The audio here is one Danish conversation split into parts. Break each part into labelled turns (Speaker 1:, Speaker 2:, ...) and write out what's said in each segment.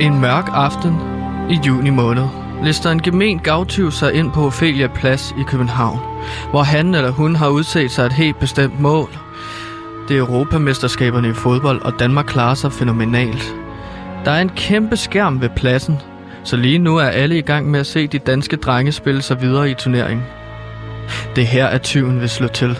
Speaker 1: En mørk aften i juni måned lister en gemen gavtyv sig ind på Ophelia Plads i København, hvor han eller hun har udset sig et helt bestemt mål. Det er Europamesterskaberne i fodbold, og Danmark klarer sig fænomenalt. Der er en kæmpe skærm ved pladsen, så lige nu er alle i gang med at se de danske drenge spille sig videre i turneringen. Det er her, at tyven vil slå til.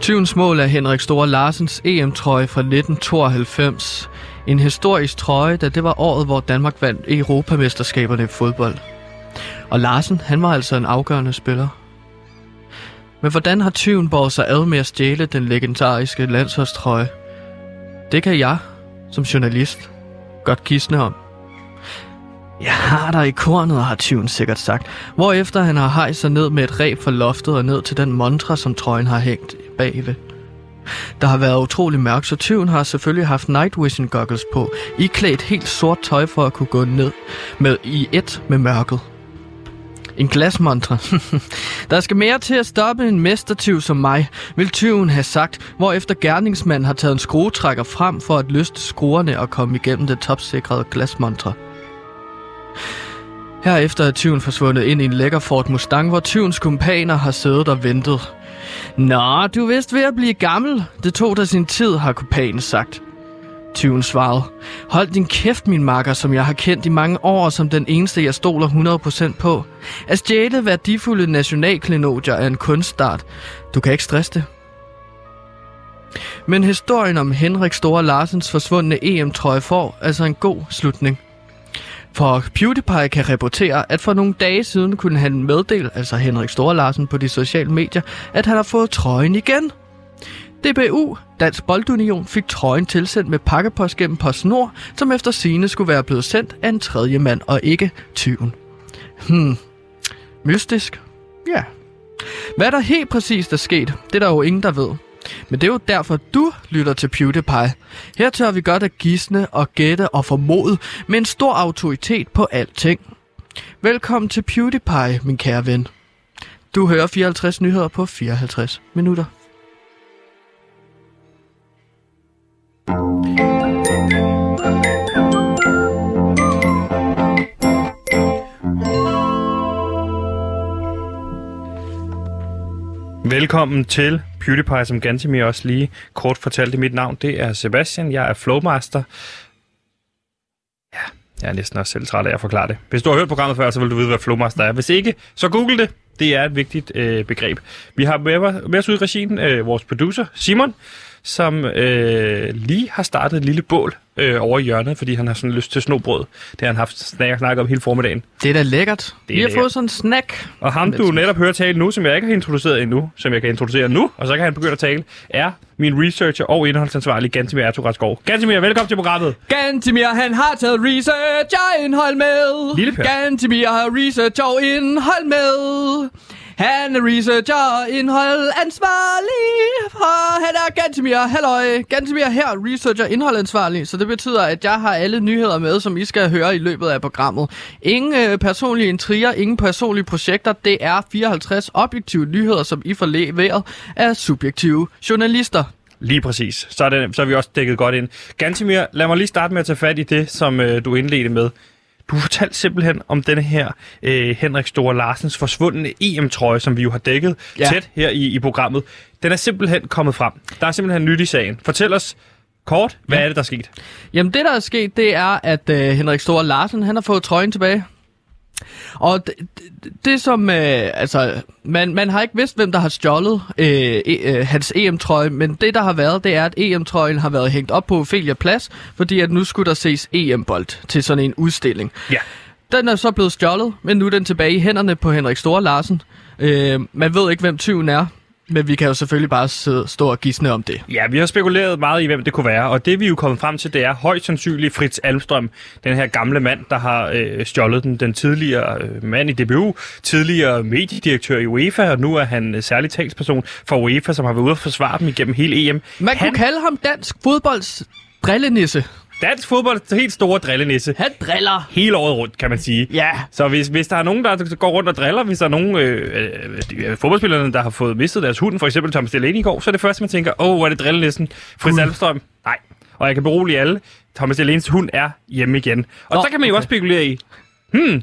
Speaker 1: Tyvens mål er Henrik Store Larsens EM-trøje fra 1992. En historisk trøje, da det var året, hvor Danmark vandt Europamesterskaberne i fodbold. Og Larsen, han var altså en afgørende spiller. Men hvordan har tyven båret sig ad med at stjæle den legendariske landsholdstrøje? Det kan jeg, som journalist, godt kisne om. Jeg har dig i kornet, har tyven sikkert sagt. Hvorefter han har hejst sig ned med et reb fra loftet og ned til den montre, som trøjen har hængt bagved. Der har været utrolig mørkt, så tyven har selvfølgelig haft night vision goggles på, iklædt helt sort tøj for at kunne gå ned med i et med mørket. En glasmontre. der skal mere til at stoppe en mestertyv som mig, vil tyven have sagt, hvorefter gerningsmanden har taget en skruetrækker frem for at løste skruerne og komme igennem det topsikrede glasmontre. Herefter er tyven forsvundet ind i en lækker Ford Mustang, hvor tyvens kumpaner har siddet og ventet. Nå, du er vist ved at blive gammel. Det tog da sin tid, har kopanen sagt. Tyven svarede. Hold din kæft, min makker, som jeg har kendt i mange år, som den eneste, jeg stoler 100% på. At stjæle værdifulde nationalklenodier er en kunststart. Du kan ikke stresse det. Men historien om Henrik Store Larsens forsvundne EM-trøje får altså en god slutning. For PewDiePie kan rapportere, at for nogle dage siden kunne han meddele, altså Henrik Storlarsen på de sociale medier, at han har fået trøjen igen. DBU, Dansk Boldunion, fik trøjen tilsendt med pakkepost gennem PostNord, som efter sine skulle være blevet sendt af en tredje mand og ikke tyven. Hmm, mystisk? Ja. Hvad der helt præcist er sket, det er der jo ingen, der ved. Men det er jo derfor, du lytter til PewDiePie. Her tør vi godt at gisne og gætte og formode med en stor autoritet på alting. Velkommen til PewDiePie, min kære ven. Du hører 54 nyheder på 54 minutter.
Speaker 2: Velkommen til PewDiePie, som Gantemir også lige kort fortalte mit navn. Det er Sebastian, jeg er Flowmaster. Ja, jeg er næsten også selv træt af at forklare det. Hvis du har hørt programmet før, så vil du vide, hvad Flowmaster er. Hvis ikke, så google det. Det er et vigtigt øh, begreb. Vi har med, med os ud i regien øh, vores producer, Simon, som øh, lige har startet et lille bål øh, over i hjørnet, fordi han har sådan lyst til snobrød. Det har han haft snakket om hele formiddagen.
Speaker 1: Det er da lækkert.
Speaker 2: Det er
Speaker 1: Vi har
Speaker 2: lækkert.
Speaker 1: fået sådan en snack.
Speaker 2: Og ham, du netop hører tale nu, som jeg ikke har introduceret endnu, som jeg kan introducere nu, og så kan han begynde at tale, er min researcher og indholdsansvarlig Gantemir Ertug Gantemir, velkommen til programmet.
Speaker 1: Gantimir, han har taget research og indhold med.
Speaker 2: Lille Per.
Speaker 1: Gantimir har research og indhold med. Han er researcher, og indhold ansvarlig. Og han er Gantemir, halløj. Gantemir her, researcher, indhold ansvarlig. Så det betyder, at jeg har alle nyheder med, som I skal høre i løbet af programmet. Ingen øh, personlige intriger, ingen personlige projekter. Det er 54 objektive nyheder, som I får leveret af subjektive journalister.
Speaker 2: Lige præcis. Så er, det, så er vi også dækket godt ind. Gantemir, lad mig lige starte med at tage fat i det, som øh, du indledte med. Du fortalte simpelthen om denne her øh, Henrik Store Larsens forsvundne EM-trøje, som vi jo har dækket
Speaker 1: Ja.
Speaker 2: tæt her i, i programmet. Den er simpelthen kommet frem. Der er simpelthen nyt i sagen. Fortæl os kort, hvad
Speaker 1: Ja.
Speaker 2: er det, der er sket?
Speaker 1: Jamen det, der er sket, det er, at øh, Henrik Store Larsen, han har fået trøjen tilbage. Og det, det, det som, øh, altså, man, man har ikke vidst, hvem der har stjålet øh, e, øh, hans EM-trøje, men det, der har været, det er, at EM-trøjen har været hængt op på Ophelia Plads, fordi at nu skulle der ses EM-bold til sådan en udstilling.
Speaker 2: Ja.
Speaker 1: Den er så blevet stjålet, men nu er den tilbage i hænderne på Henrik Store Larsen. Øh, man ved ikke, hvem tyven er, men vi kan jo selvfølgelig bare sidde, stå og gisne om det.
Speaker 2: Ja, vi har spekuleret meget i, hvem det kunne være, og det vi er jo kommet frem til, det er højst sandsynligt Fritz Almstrøm, den her gamle mand, der har øh, stjålet den, den tidligere øh, mand i DBU, tidligere mediedirektør i UEFA, og nu er han øh, særlig talsperson for UEFA, som har været ude og forsvare dem igennem hele EM.
Speaker 1: Man
Speaker 2: han,
Speaker 1: kunne kalde ham dansk fodbolds drillenisse.
Speaker 2: Dansk fodbold er helt store drillenisse.
Speaker 1: Han driller.
Speaker 2: Hele året rundt, kan man sige.
Speaker 1: Ja.
Speaker 2: Så hvis, hvis der er nogen, der går rundt og driller, hvis der er nogen øh, øh, fodboldspillerne, der har fået mistet deres hund, for eksempel Thomas Delaney i går, så er det første, man tænker, åh, oh, er det drillenissen? Fritz
Speaker 1: Gud.
Speaker 2: Almstrøm? Nej. Og jeg kan berolige alle, Thomas Delenes hund er hjemme igen. Og
Speaker 1: Nå,
Speaker 2: så kan man jo
Speaker 1: okay.
Speaker 2: også spekulere i, hmm,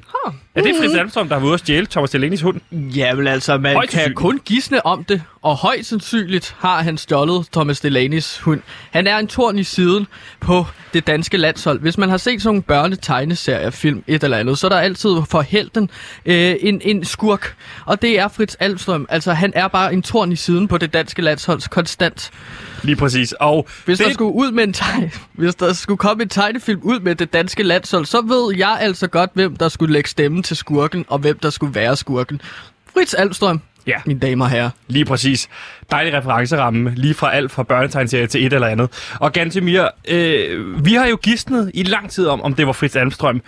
Speaker 2: er det Fritz Almstrøm, der har været ude at stjæle Thomas Delenes hund?
Speaker 1: Jamen altså, man
Speaker 2: Højst
Speaker 1: kan kun gisne om det, og højst sandsynligt har han stjålet Thomas Delaney's hund. Han er en torn i siden på det danske landshold. Hvis man har set sådan nogle børnetegneserier, film, et eller andet, så er der altid for helten øh, en, en skurk, og det er Fritz Almstrøm. Altså, han er bare en torn i siden på det danske landshold konstant.
Speaker 2: Lige præcis. Og
Speaker 1: Hvis
Speaker 2: det,
Speaker 1: der skulle ud med en teg- hvis der skulle komme en tegnefilm ud med det danske landshold, så ved jeg altså godt, hvem der skulle lægge stemme til skurken, og hvem der skulle være skurken. Fritz Almstrøm,
Speaker 2: Ja.
Speaker 1: mine damer og herrer.
Speaker 2: Lige præcis. Dejlig referenceramme, lige fra alt fra børnetegnserie til et eller andet. Og Gantemir, øh, vi har jo gidsnet i lang tid om, om det var Fritz Almstrøm.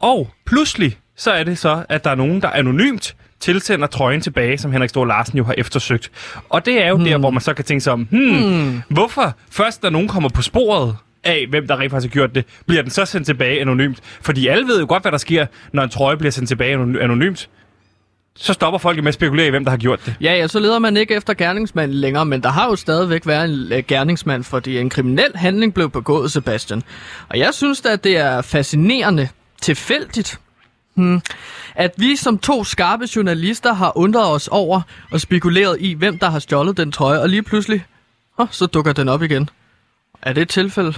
Speaker 2: Og pludselig, så er det så, at der er nogen, der anonymt tilsender trøjen tilbage, som Henrik Stor Larsen jo har eftersøgt. Og det er jo hmm. der, hvor man så kan tænke sig om, hmm, hmm. hvorfor først, da nogen kommer på sporet af, hvem der rent faktisk har gjort det, bliver den så sendt tilbage anonymt? Fordi alle ved jo godt, hvad der sker, når en trøje bliver sendt tilbage anony- anonymt. Så stopper folk med at spekulere i, hvem der har gjort det.
Speaker 1: Ja, ja, så leder man ikke efter gerningsmanden længere, men der har jo stadigvæk været en øh, gerningsmand, fordi en kriminel handling blev begået, Sebastian. Og jeg synes da, at det er fascinerende, tilfældigt, hmm, at vi som to skarpe journalister har undret os over og spekuleret i, hvem der har stjålet den trøje, og lige pludselig, oh, så dukker den op igen. Er det et tilfælde?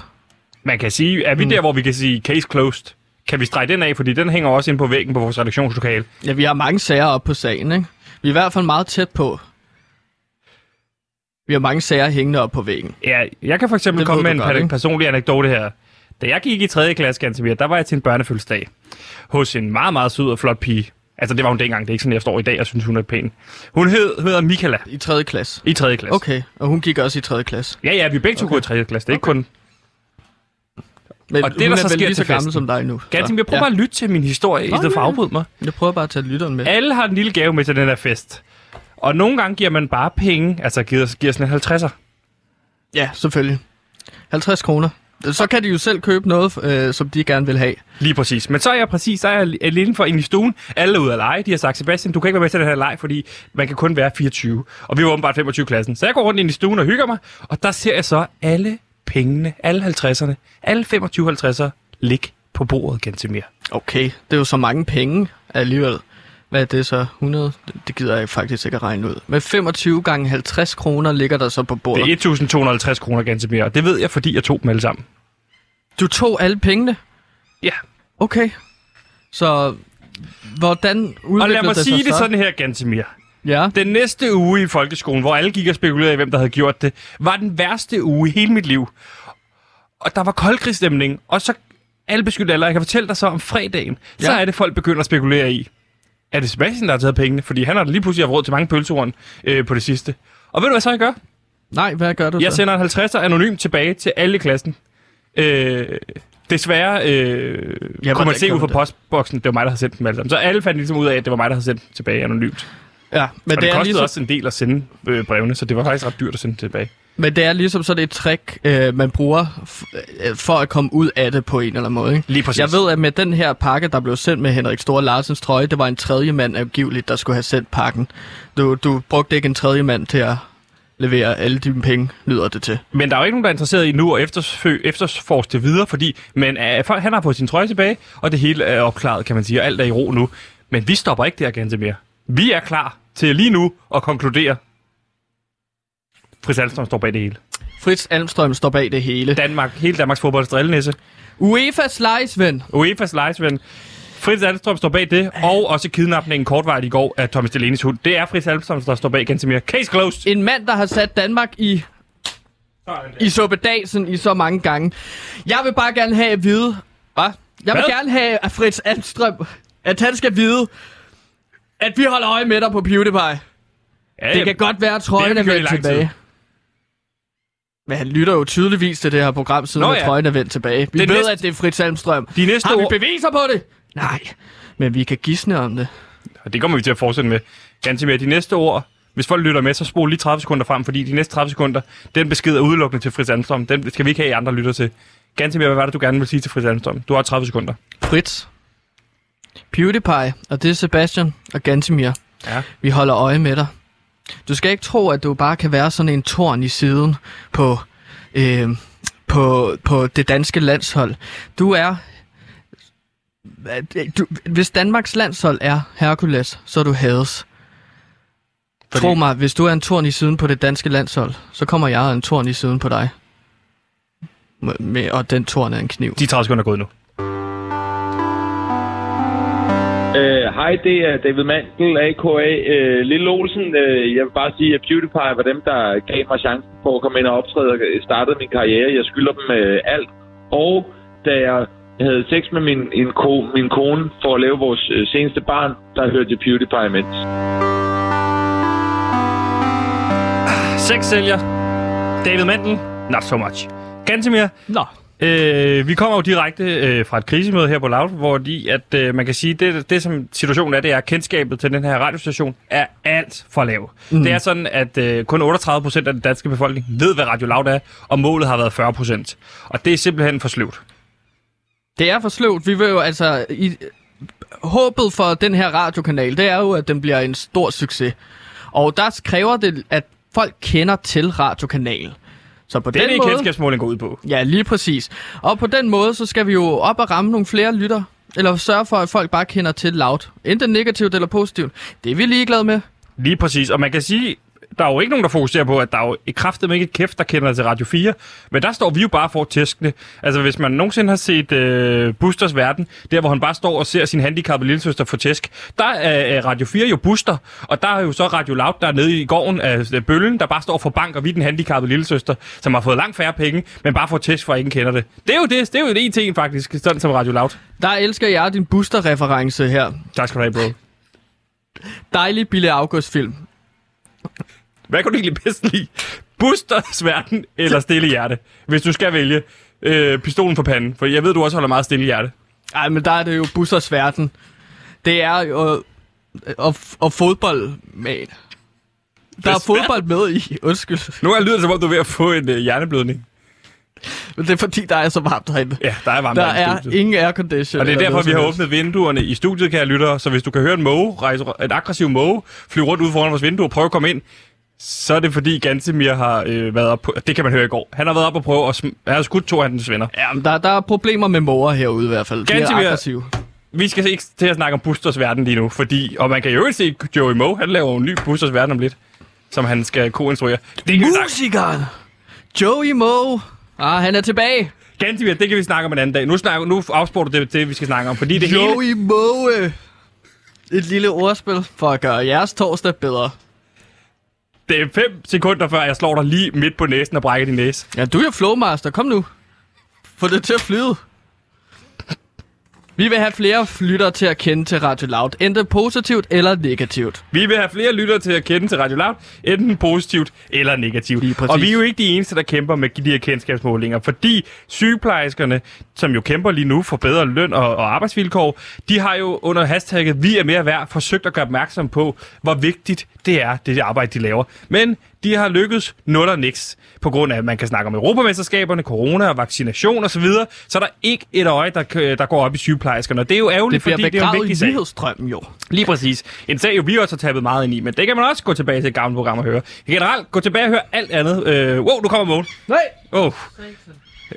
Speaker 2: Man kan sige, er vi mm. der, hvor vi kan sige case closed? Kan vi strege den af, fordi den hænger også ind på væggen på vores redaktionslokale.
Speaker 1: Ja, vi har mange sager op på sagen, ikke? Vi er i hvert fald meget tæt på. Vi har mange sager hængende op på væggen.
Speaker 2: Ja, jeg kan for eksempel
Speaker 1: Det
Speaker 2: komme med en
Speaker 1: godt, ikke?
Speaker 2: personlig anekdote her. Da jeg gik i 3. klasse, Gantemir, der var jeg til en børnefødselsdag hos en meget, meget sød og flot pige. Altså, det var hun dengang. Det er ikke sådan, jeg står i dag og synes, hun er pæn. Hun hed, hedder Michaela
Speaker 1: I 3. klasse.
Speaker 2: i 3. klasse.
Speaker 1: Okay, og hun gik også i 3. klasse.
Speaker 2: Ja, ja, vi begge to
Speaker 1: Okay.
Speaker 2: okay. gået i 3. klasse. Det er ikke kun...
Speaker 1: Men
Speaker 2: Og det, der
Speaker 1: er
Speaker 2: så
Speaker 1: vel
Speaker 2: sker
Speaker 1: lige så gammel
Speaker 2: festen.
Speaker 1: som dig nu.
Speaker 2: Gantemir, prøv
Speaker 1: ja.
Speaker 2: bare at lytte til min historie, i
Speaker 1: Nå,
Speaker 2: stedet for at afbryde mig.
Speaker 1: Jeg prøver bare at tage lytteren med.
Speaker 2: Alle har en lille gave med til den her fest. Og nogle gange giver man bare penge, altså giver, giver sådan en 50'er.
Speaker 1: Ja, selvfølgelig. 50 kroner. Så kan de jo selv købe noget, øh, som de gerne vil have.
Speaker 2: Lige præcis. Men så er jeg præcis, så er jeg alene for ind i stuen. Alle er ude at lege. De har sagt, Sebastian, du kan ikke være med til den her leg, fordi man kan kun være 24. Og vi var åbenbart 25 klassen. Så jeg går rundt ind i stuen og hygger mig. Og der ser jeg så alle pengene, alle 50'erne, alle 25 50'er ligge på bordet, Gantemir.
Speaker 1: Okay, det er jo så mange penge alligevel. Hvad er det så? 100? Det gider jeg faktisk ikke at regne ud. Men 25 gange 50 kroner ligger der så på bordet.
Speaker 2: Det er 1.250 kroner, Gantemir. Og det ved jeg, fordi jeg tog dem alle sammen.
Speaker 1: Du tog alle pengene?
Speaker 2: Ja.
Speaker 1: Okay. Så hvordan
Speaker 2: Og
Speaker 1: udviklede
Speaker 2: lad mig
Speaker 1: det
Speaker 2: sige
Speaker 1: sig
Speaker 2: det
Speaker 1: så?
Speaker 2: sådan her, Gantemir.
Speaker 1: Ja.
Speaker 2: Den næste uge i folkeskolen, hvor alle gik og spekulerede i, hvem der havde gjort det, var den værste uge i hele mit liv. Og der var koldkrigsstemning, og så alle beskyldte alle, og jeg kan fortælle dig så om fredagen, ja. så er det folk begynder at spekulere i, er det Sebastian, der har taget pengene? Fordi han har lige pludselig haft råd til mange pølsehorn øh, på det sidste. Og ved du, hvad så jeg gør?
Speaker 1: Nej, hvad gør du
Speaker 2: Jeg
Speaker 1: så?
Speaker 2: sender en 50'er anonym tilbage til alle i klassen. Øh, desværre øh,
Speaker 1: Ja,
Speaker 2: kunne man se ud fra postboksen, det var mig, der havde sendt dem alle sammen. Så alle fandt ligesom ud af, at det var mig, der havde sendt dem tilbage anonymt.
Speaker 1: Ja, men
Speaker 2: Og
Speaker 1: det,
Speaker 2: det
Speaker 1: er
Speaker 2: kostede
Speaker 1: ligesom,
Speaker 2: også en del at sende øh, brevene, så det var faktisk ret dyrt at sende tilbage.
Speaker 1: men det er ligesom sådan et trick, øh, man bruger øh, for at komme ud af det på en eller anden måde. Ikke?
Speaker 2: Lige præcis.
Speaker 1: Jeg ved, at med den her pakke, der blev sendt med Henrik Store Larsens trøje, det var en tredje mand angiveligt, der skulle have sendt pakken. Du, du brugte ikke en tredje mand til at levere alle dine penge, lyder det til.
Speaker 2: Men der er jo ikke nogen, der er interesseret i nu at efterfø- efterforske det videre, fordi men, øh, han har fået sin trøje tilbage, og det hele er opklaret, kan man sige, og alt er i ro nu. Men vi stopper ikke der, Ganske mere. Vi er klar til lige nu at konkludere. Fritz Alstrøm står bag det hele.
Speaker 1: Fritz Almstrøm står bag det hele.
Speaker 2: Danmark, hele Danmarks fodbolds drillenisse.
Speaker 1: UEFA's lejesven.
Speaker 2: UEFA's lejesven. Fritz Alstrøm står bag det, og også kidnapningen kortvejt i går af Thomas Delenis hund. Det er Fritz Alstrøm, der står bag Gantemir. Case closed.
Speaker 1: En mand, der har sat Danmark i, i suppedasen i så mange gange. Jeg vil bare gerne have at vide... Hvad? Jeg vil
Speaker 2: Hvad?
Speaker 1: gerne have, at Fritz Almstrøm, at han skal vide, at vi holder øje med dig på PewDiePie.
Speaker 2: Ja,
Speaker 1: Det kan godt være, at trøjen er vendt tilbage. Men han lytter jo tydeligvis til det her program, siden
Speaker 2: Nå ja.
Speaker 1: trøjen er vendt tilbage. Vi
Speaker 2: Det
Speaker 1: ved,
Speaker 2: næste-
Speaker 1: at det er Fritz Almstrøm.
Speaker 2: De næste
Speaker 1: Har vi beviser på det? Nej. Men vi kan gisne om det.
Speaker 2: Og det kommer vi til at fortsætte med. Ganske mere. De næste ord, hvis folk lytter med, så spol lige 30 sekunder frem, fordi de næste 30 sekunder, den besked er udelukkende til Fritz Almstrøm. Den skal vi ikke have, I andre lytter til. Ganske mere, hvad var det, du gerne vil sige til Fritz Almstrøm? Du har 30 sekunder.
Speaker 1: Fritz, PewDiePie, og det er Sebastian og Gantimir.
Speaker 2: Ja.
Speaker 1: Vi holder øje med dig. Du skal ikke tro, at du bare kan være sådan en torn i siden på, øh, på, på det danske landshold. Du er... Du, hvis Danmarks landshold er Hercules, så er du Hades. Fordi... Tro mig, hvis du er en torn i siden på det danske landshold, så kommer jeg en torn i siden på dig. Med, og den torn er en kniv.
Speaker 2: De 30 sekunder er gået nu.
Speaker 3: Øh, hej, uh, det er David Mandel, a.k.a. Uh, øh, Lille Olsen. Uh, jeg vil bare sige, at PewDiePie var dem, der gav mig chancen for at komme ind og optræde og startede min karriere. Jeg skylder dem uh, alt. Og da jeg havde sex med min, en ko, min kone for at lave vores uh, seneste barn, der hørte jeg PewDiePie imens.
Speaker 2: Sex sælger. David Mandel, not so much. Gantemir.
Speaker 1: Nå.
Speaker 2: Øh, vi kommer jo direkte øh, fra et krisemøde her på Loud, hvor de, at øh, man kan sige, det, det som situationen er, det er, at kendskabet til den her radiostation er alt for lav. Mm. Det er sådan, at øh, kun 38 procent af den danske befolkning ved, hvad Radio Loud er, og målet har været 40 procent. Og det er simpelthen for sløvt.
Speaker 1: Det er for sløvt. Vi vil jo altså... I, håbet for den her radiokanal, det er jo, at den bliver en stor succes. Og der kræver det, at folk kender til radiokanalen. Så på
Speaker 2: det
Speaker 1: den
Speaker 2: er
Speaker 1: måde,
Speaker 2: kendskabsmåling går ud på.
Speaker 1: Ja, lige præcis. Og på den måde, så skal vi jo op og ramme nogle flere lytter. Eller sørge for, at folk bare kender til loud. Enten negativt eller positivt. Det er vi ligeglade med.
Speaker 2: Lige præcis. Og man kan sige, der er jo ikke nogen, der fokuserer på, at der er jo i kraftet ikke et kæft, der kender til Radio 4. Men der står vi jo bare for at tæskene. Altså, hvis man nogensinde har set øh, Busters Verden, der hvor han bare står og ser sin handicappede lillesøster få tæsk, der er øh, Radio 4 jo Buster, og der er jo så Radio Loud, der er nede i gården af øh, bøllen, der bare står for bank, og vi den handicappede lillesøster, som har fået langt færre penge, men bare får tæsk, for at ingen kender det. Det er jo det, det er jo det ting faktisk, sådan som Radio Loud.
Speaker 1: Der elsker jeg din Buster-reference her.
Speaker 2: Tak skal du have, bro.
Speaker 1: Dejlig Bille August-film.
Speaker 2: Hvad kan du egentlig bedst lide? Busters verden eller stille hjerte? Hvis du skal vælge øh, pistolen for panden. For jeg ved, du også holder meget stille hjerte.
Speaker 1: Ej, men der er det jo Busters verden. Det er jo... Og, og fodbold med. Der er fodbold med i. Undskyld.
Speaker 2: Nu er det som om, du er ved at få en uh, hjerneblødning.
Speaker 1: Men det er fordi, der er så varmt herinde.
Speaker 2: Ja, der er varmt
Speaker 1: Der er ingen aircondition.
Speaker 2: Og det er derfor, vi har åbnet vinduerne i studiet, kan jeg lytte. Så hvis du kan høre en måge, rejse, en aggressiv måge, flyve rundt ud foran vores vindue og prøve at komme ind, så er det fordi Gantemir har øh, været op på... Det kan man høre i går. Han har været op og prøve at... Sm- han har skudt to af hans venner.
Speaker 1: Ja, men der, der er problemer med måger herude i hvert fald.
Speaker 2: Gantemir,
Speaker 1: de er aggressive.
Speaker 2: Vi skal ikke til at snakke om Busters Verden lige nu, fordi... Og man kan jo ikke se Joey Moe, han laver en ny Busters Verden om lidt, som han skal ko-instruere.
Speaker 1: Musikeren! Joey Moe! Ah, han er tilbage!
Speaker 2: Gantemir, det kan vi snakke om en anden dag. Nu, snakker, nu afspurgte du det, det, vi skal snakke om, fordi det
Speaker 1: Joey
Speaker 2: hele...
Speaker 1: Moe! Et lille ordspil for at gøre jeres torsdag bedre.
Speaker 2: Det er fem sekunder, før jeg slår dig lige midt på næsen og brækker din næse.
Speaker 1: Ja, du er jo flowmaster. Kom nu. Få det til at flyde. Vi vil have flere lyttere til at kende til Radio Loud, enten positivt eller negativt.
Speaker 2: Vi vil have flere lyttere til at kende til Radio Loud, enten positivt eller negativt. Og vi er jo ikke de eneste, der kæmper med de her kendskabsmålinger, fordi sygeplejerskerne, som jo kæmper lige nu for bedre løn og, og arbejdsvilkår, de har jo under hashtagget Vi er mere værd forsøgt at gøre opmærksom på, hvor vigtigt det er, det arbejde, de laver. Men de har lykkes nul og niks, på grund af, at man kan snakke om europamesterskaberne, corona og vaccination osv., så, så er der ikke et øje, der, der går op i sygeplejerskerne. Og det er jo ærgerligt,
Speaker 1: Det
Speaker 2: fordi det er jo en vigtig sag.
Speaker 1: nyhedsstrømmen jo.
Speaker 2: Lige præcis. En sag, jo vi også har tabet meget ind i, men det kan man også gå tilbage til et gammelt program og høre. Generelt, gå tilbage og høre alt andet. Øh, wow, nu kommer Mogen.
Speaker 1: Nej!
Speaker 2: Oh.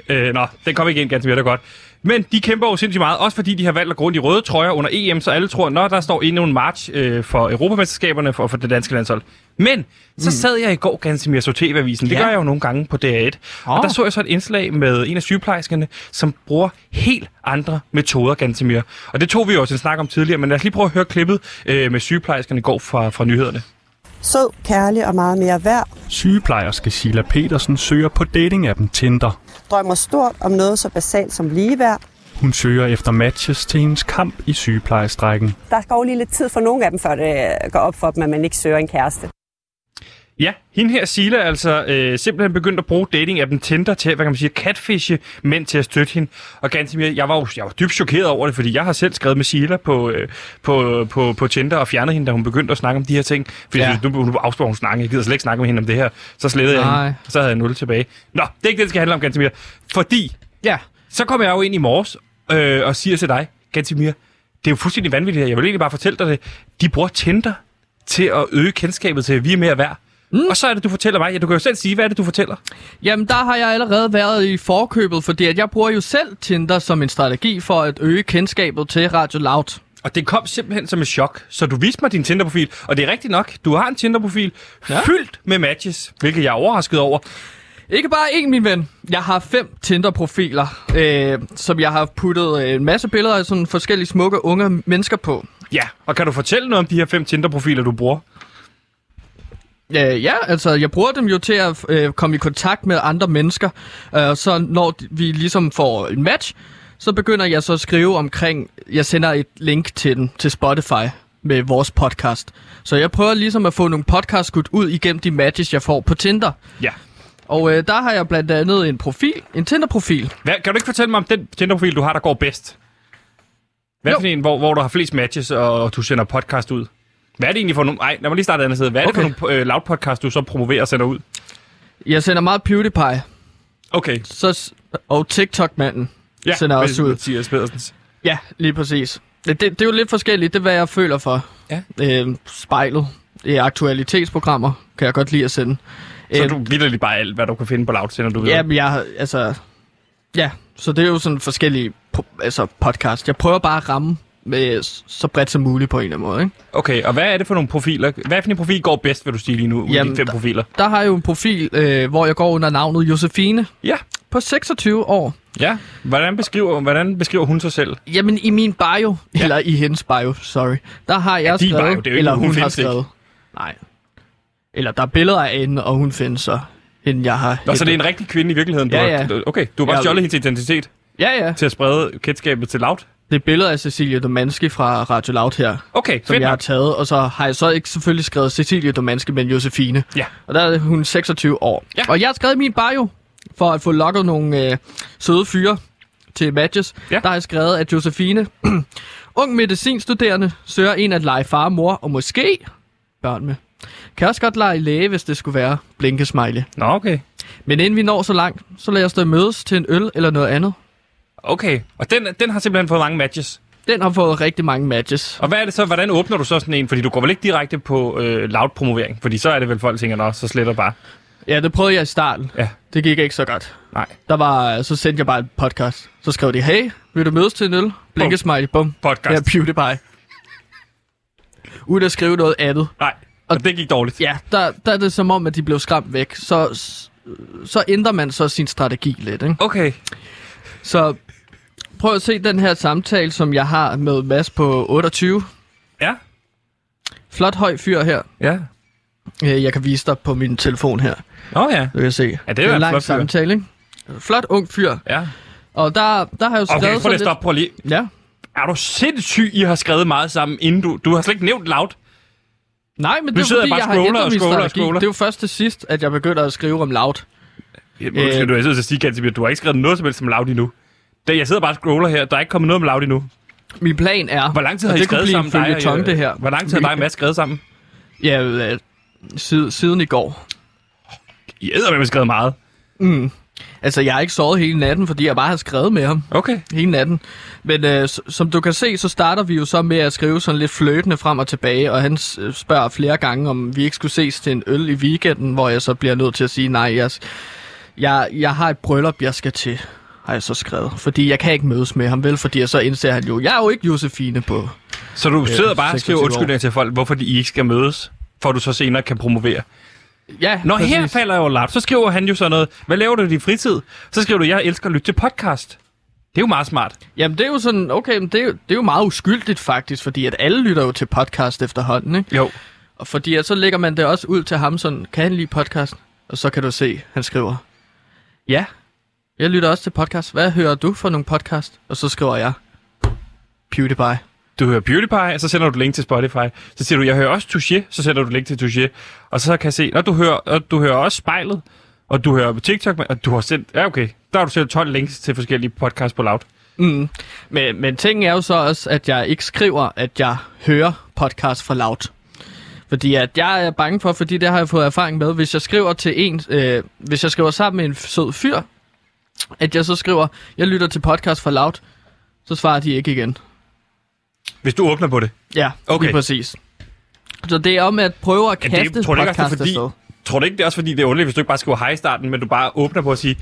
Speaker 2: Øh, nå, den kom ikke ind ganske mere, godt. Men de kæmper jo sindssygt meget, også fordi de har valgt at gå rundt i røde trøjer under EM, så alle tror, når der står endnu en march øh, for Europamesterskaberne for, for det danske landshold. Men så sad jeg i går ganske mere så TV-avisen. Det
Speaker 1: Ja.
Speaker 2: gør jeg jo nogle gange på DR1. Og
Speaker 1: Åh.
Speaker 2: der så jeg så et indslag med en af sygeplejerskerne, som bruger helt andre metoder, ganske mere. Og det tog vi jo også en snak om tidligere, men lad os lige prøve at høre klippet øh, med sygeplejerskerne i går fra, fra nyhederne.
Speaker 4: Sød, kærlig og meget mere værd.
Speaker 5: Sygeplejerske Sheila Petersen søger på datingappen Tinder.
Speaker 4: Drømmer stort om noget så basalt som ligeværd.
Speaker 5: Hun søger efter matches til hendes kamp i sygeplejestrækken.
Speaker 4: Der skal jo lige lidt tid for nogle af dem, før det går op for dem, at man ikke søger en kæreste.
Speaker 2: Ja, hende her, Sila, altså øh, simpelthen begyndt at bruge dating-appen Tinder til, hvad kan man sige, catfishe mænd til at støtte hende. Og ganske mere, jeg var jo jeg var dybt chokeret over det, fordi jeg har selv skrevet med Sila på, øh, på, på, på Tinder og fjernet hende, da hun begyndte at snakke om de her ting. Fordi
Speaker 1: Ja.
Speaker 2: ja. nu, nu afspurgte hun snakke, jeg gider slet ikke snakke med hende om det her. Så slettede jeg hende, og så havde jeg 0 tilbage. Nå, det er ikke det, det skal handle om, Gantemir. Fordi,
Speaker 1: Ja.
Speaker 2: så kommer jeg jo ind i morges øh, og siger til dig, Gantemir, det er jo fuldstændig vanvittigt her. Jeg vil egentlig bare fortælle dig det. De bruger Tinder til at øge kendskabet til, at vi er mere værd. Mm. Og så er det, du fortæller mig. Ja, du kan jo selv sige, hvad er det, du fortæller?
Speaker 1: Jamen, der har jeg allerede været i forkøbet, fordi at jeg bruger jo selv Tinder som en strategi for at øge kendskabet til Radio Loud.
Speaker 2: Og det kom simpelthen som et chok. Så du viste mig din Tinder-profil, og det er rigtigt nok. Du har en Tinder-profil ja. Fyldt med matches, hvilket jeg er overrasket over.
Speaker 1: Ikke bare én, min ven. Jeg har fem Tinder-profiler, øh, som jeg har puttet øh, en masse billeder af sådan forskellige smukke unge mennesker på.
Speaker 2: Ja, og kan du fortælle noget om de her fem Tinder-profiler, du bruger?
Speaker 1: Øh, ja, altså jeg bruger dem jo til at øh, komme i kontakt med andre mennesker. Øh, så når vi ligesom får en match, så begynder jeg så at skrive omkring, jeg sender et link til den, til Spotify med vores podcast. Så jeg prøver ligesom at få nogle podcast skudt ud igennem de matches, jeg får på Tinder.
Speaker 2: Ja.
Speaker 1: Og øh, der har jeg blandt andet en profil, en Tinder-profil.
Speaker 2: Hvad, kan du ikke fortælle mig om den Tinder-profil, du har, der går bedst? Hvad er for en, hvor, hvor du har flest matches, og du sender podcast ud? Hvad er det egentlig for nogle... Ej, lad mig lige starte et andet sted. Hvad er okay. det for nogle øh, loud podcast, du så promoverer og sender ud?
Speaker 1: Jeg sender meget PewDiePie,
Speaker 2: Okay.
Speaker 1: så, og TikTok-manden
Speaker 2: Ja,
Speaker 1: sender også ud.
Speaker 2: Mathias Pedersens.
Speaker 1: Ja, lige præcis. Det, det, det er jo lidt forskelligt, det er, hvad jeg føler for.
Speaker 2: Ja.
Speaker 1: Øh, spejlet. Det er aktualitetsprogrammer, kan jeg godt lide at sende.
Speaker 2: Så
Speaker 1: Øh,
Speaker 2: du vildt lige bare alt, hvad du kan finde på loud, sender du videre?
Speaker 1: Ja, men jeg har- altså... Ja, så det er jo sådan forskellige po- altså podcast. Jeg prøver bare at ramme med så bredt som muligt på en eller anden måde, ikke?
Speaker 2: Okay, og hvad er det for nogle profiler? Hvad for en profil går bedst, vil du sige lige nu, ud af
Speaker 1: Jamen,
Speaker 2: de fem
Speaker 1: der-
Speaker 2: profiler?
Speaker 1: Der har jeg jo en profil, øh, hvor jeg går under navnet Josefine
Speaker 2: Ja.
Speaker 1: på 26 år.
Speaker 2: Ja. Hvordan beskriver, hvordan beskriver hun sig selv?
Speaker 1: Jamen, i min bio, ja. eller i hendes bio, sorry, der har jeg
Speaker 2: din
Speaker 1: skrevet,
Speaker 2: bio, det er jo
Speaker 1: eller
Speaker 2: hun
Speaker 1: hun, har
Speaker 2: findes ikke.
Speaker 1: skrevet. Nej. Eller der er billeder af hende, og hun findes så, hende jeg har
Speaker 2: Nå, så det er en rigtig kvinde i virkeligheden? Du
Speaker 1: Ja,
Speaker 2: har,
Speaker 1: ja.
Speaker 2: Okay, du har bare
Speaker 1: Ja.
Speaker 2: stjålet hendes identitet
Speaker 1: Ja, ja.
Speaker 2: til at sprede kendskabet til loud?
Speaker 1: Det er billeder af Cecilie Domanski fra Radio Loud her,
Speaker 2: Okay,
Speaker 1: som jeg har taget. Og så har jeg så ikke selvfølgelig skrevet Cecilie Domanski, men Josefine.
Speaker 2: Ja.
Speaker 1: Og der er hun 26 år.
Speaker 2: Ja.
Speaker 1: Og jeg har skrevet i min bio, for at få lukket nogle øh, søde fyre til matches.
Speaker 2: Ja.
Speaker 1: Der har jeg skrevet, at Josefine, ung medicinstuderende, søger en at lege far mor, og måske børn med. Kan også godt lege læge, hvis det skulle være blinkesmiley.
Speaker 2: Nå, okay.
Speaker 1: Men inden vi når så langt, så lad os da mødes til en øl eller noget andet.
Speaker 2: Okay, og den, den har simpelthen fået mange matches.
Speaker 1: Den har fået rigtig mange matches.
Speaker 2: Og hvad er det så, hvordan åbner du så sådan en? Fordi du går vel ikke direkte på øh, loud promovering? Fordi så er det vel folk, tænker, nå, så sletter bare.
Speaker 1: Ja, det prøvede jeg i starten.
Speaker 2: Ja.
Speaker 1: Det gik ikke så godt.
Speaker 2: Nej.
Speaker 1: Der var, så sendte jeg bare et podcast. Så skrev de, hey, vil du mødes til en øl? Blinkesmiley, bum.
Speaker 2: Podcast.
Speaker 1: Ja, PewDiePie. Uden at skrive noget andet.
Speaker 2: Nej, og det gik dårligt.
Speaker 1: Ja, der, der er det som om, at de blev skræmt væk. Så, så ændrer man så sin strategi lidt, ikke?
Speaker 2: Okay.
Speaker 1: Så prøv at se den her samtale, som jeg har med Mads på 28.
Speaker 2: Ja.
Speaker 1: Flot høj fyr her.
Speaker 2: Ja.
Speaker 1: Øh, Jeg kan vise dig på min telefon her.
Speaker 2: Nå ja.
Speaker 1: Du kan se.
Speaker 2: Ja, det er
Speaker 1: det er
Speaker 2: en
Speaker 1: lang samtale, ikke? Flot ung fyr.
Speaker 2: Ja.
Speaker 1: Og der, der har jeg jo skrevet
Speaker 2: Okay, prøv lige
Speaker 1: sådan
Speaker 2: at stoppe. Prøv lige.
Speaker 1: Ja.
Speaker 2: Er du sindssyg, I har skrevet meget sammen, inden du... Du har slet ikke nævnt loud.
Speaker 1: Nej, men det er fordi,
Speaker 2: bare
Speaker 1: jeg har ændret
Speaker 2: og
Speaker 1: min
Speaker 2: og
Speaker 1: strategi.
Speaker 2: scroller.
Speaker 1: Det er jo først til sidst, at jeg begynder at skrive om loud.
Speaker 2: Ja, skal
Speaker 1: Øh.
Speaker 2: du jeg sidder og sige, Gansimir, du har ikke skrevet noget som helst om loud endnu. Det, jeg sidder bare og scroller her. Der er ikke kommet noget om loud endnu.
Speaker 1: Min plan er...
Speaker 2: Hvor lang tid har I skrevet sammen?
Speaker 1: en
Speaker 2: dig og-
Speaker 1: føljeton, det her.
Speaker 2: Hvor lang tid har dig og Mads skrevet sammen?
Speaker 1: Ja, øh, siden, siden i går.
Speaker 2: I æder med skrevet meget.
Speaker 1: Mm. Altså, jeg har ikke sovet hele natten, fordi jeg bare har skrevet med ham
Speaker 2: Okay.
Speaker 1: hele natten. Men øh, som du kan se, så starter vi jo så med at skrive sådan lidt fløtende frem og tilbage, og han spørger flere gange, om vi ikke skulle ses til en øl i weekenden, hvor jeg så bliver nødt til at sige, nej, jeg, jeg, jeg har et bryllup, jeg skal til, har jeg så skrevet. Fordi jeg kan ikke mødes med ham, vel? Fordi så indser han jo, jeg er jo ikke Josefine på.
Speaker 2: Så du sidder bare og
Speaker 1: 26
Speaker 2: skriver undskyldninger til folk, hvorfor de ikke skal mødes, for du så senere kan promovere.
Speaker 1: Ja,
Speaker 2: Nå,
Speaker 1: præcis.
Speaker 2: her falder jeg jo lap. Så skriver han jo sådan noget. Hvad laver du i din fritid? Så skriver du, jeg elsker at lytte til podcast. Det er jo meget smart.
Speaker 1: Jamen, det er jo sådan, okay, men det er, jo, det er jo meget uskyldigt faktisk, fordi at alle lytter jo til podcast efterhånden, ikke?
Speaker 2: Jo.
Speaker 1: Og fordi at så lægger man det også ud til ham sådan, kan han lide podcast? Og så kan du se, han skriver, ja, jeg lytter også til podcast. Hvad hører du for nogle podcast? Og så skriver jeg, PewDiePie.
Speaker 2: Du hører PewDiePie, og så sender du link til Spotify. Så siger du, jeg hører også Touché, så sender du link til Touché. Og så kan jeg se, når du hører, og du hører også Spejlet, og du hører på TikTok, og du har sendt, ja okay, der har du sendt 12 links til forskellige podcasts på Loud.
Speaker 1: Mm. Men, men tingen er jo så også, at jeg ikke skriver, at jeg hører podcast fra Loud. Fordi at jeg er bange for, fordi det har jeg fået erfaring med, hvis jeg skriver til en, øh, hvis jeg skriver sammen med en sød fyr, at jeg så skriver, jeg lytter til podcast fra Loud, så svarer de ikke igen.
Speaker 2: Hvis du åbner på det.
Speaker 1: Ja,
Speaker 2: Okay.
Speaker 1: lige præcis. Så det er om at prøve at
Speaker 2: Ja, det
Speaker 1: kaste
Speaker 2: tror du ikke også, det er
Speaker 1: podcast
Speaker 2: fordi-
Speaker 1: afsted.
Speaker 2: Tror du ikke, det er også fordi, det er underligt, hvis du ikke bare skriver hej i starten, men du bare åbner på at sige,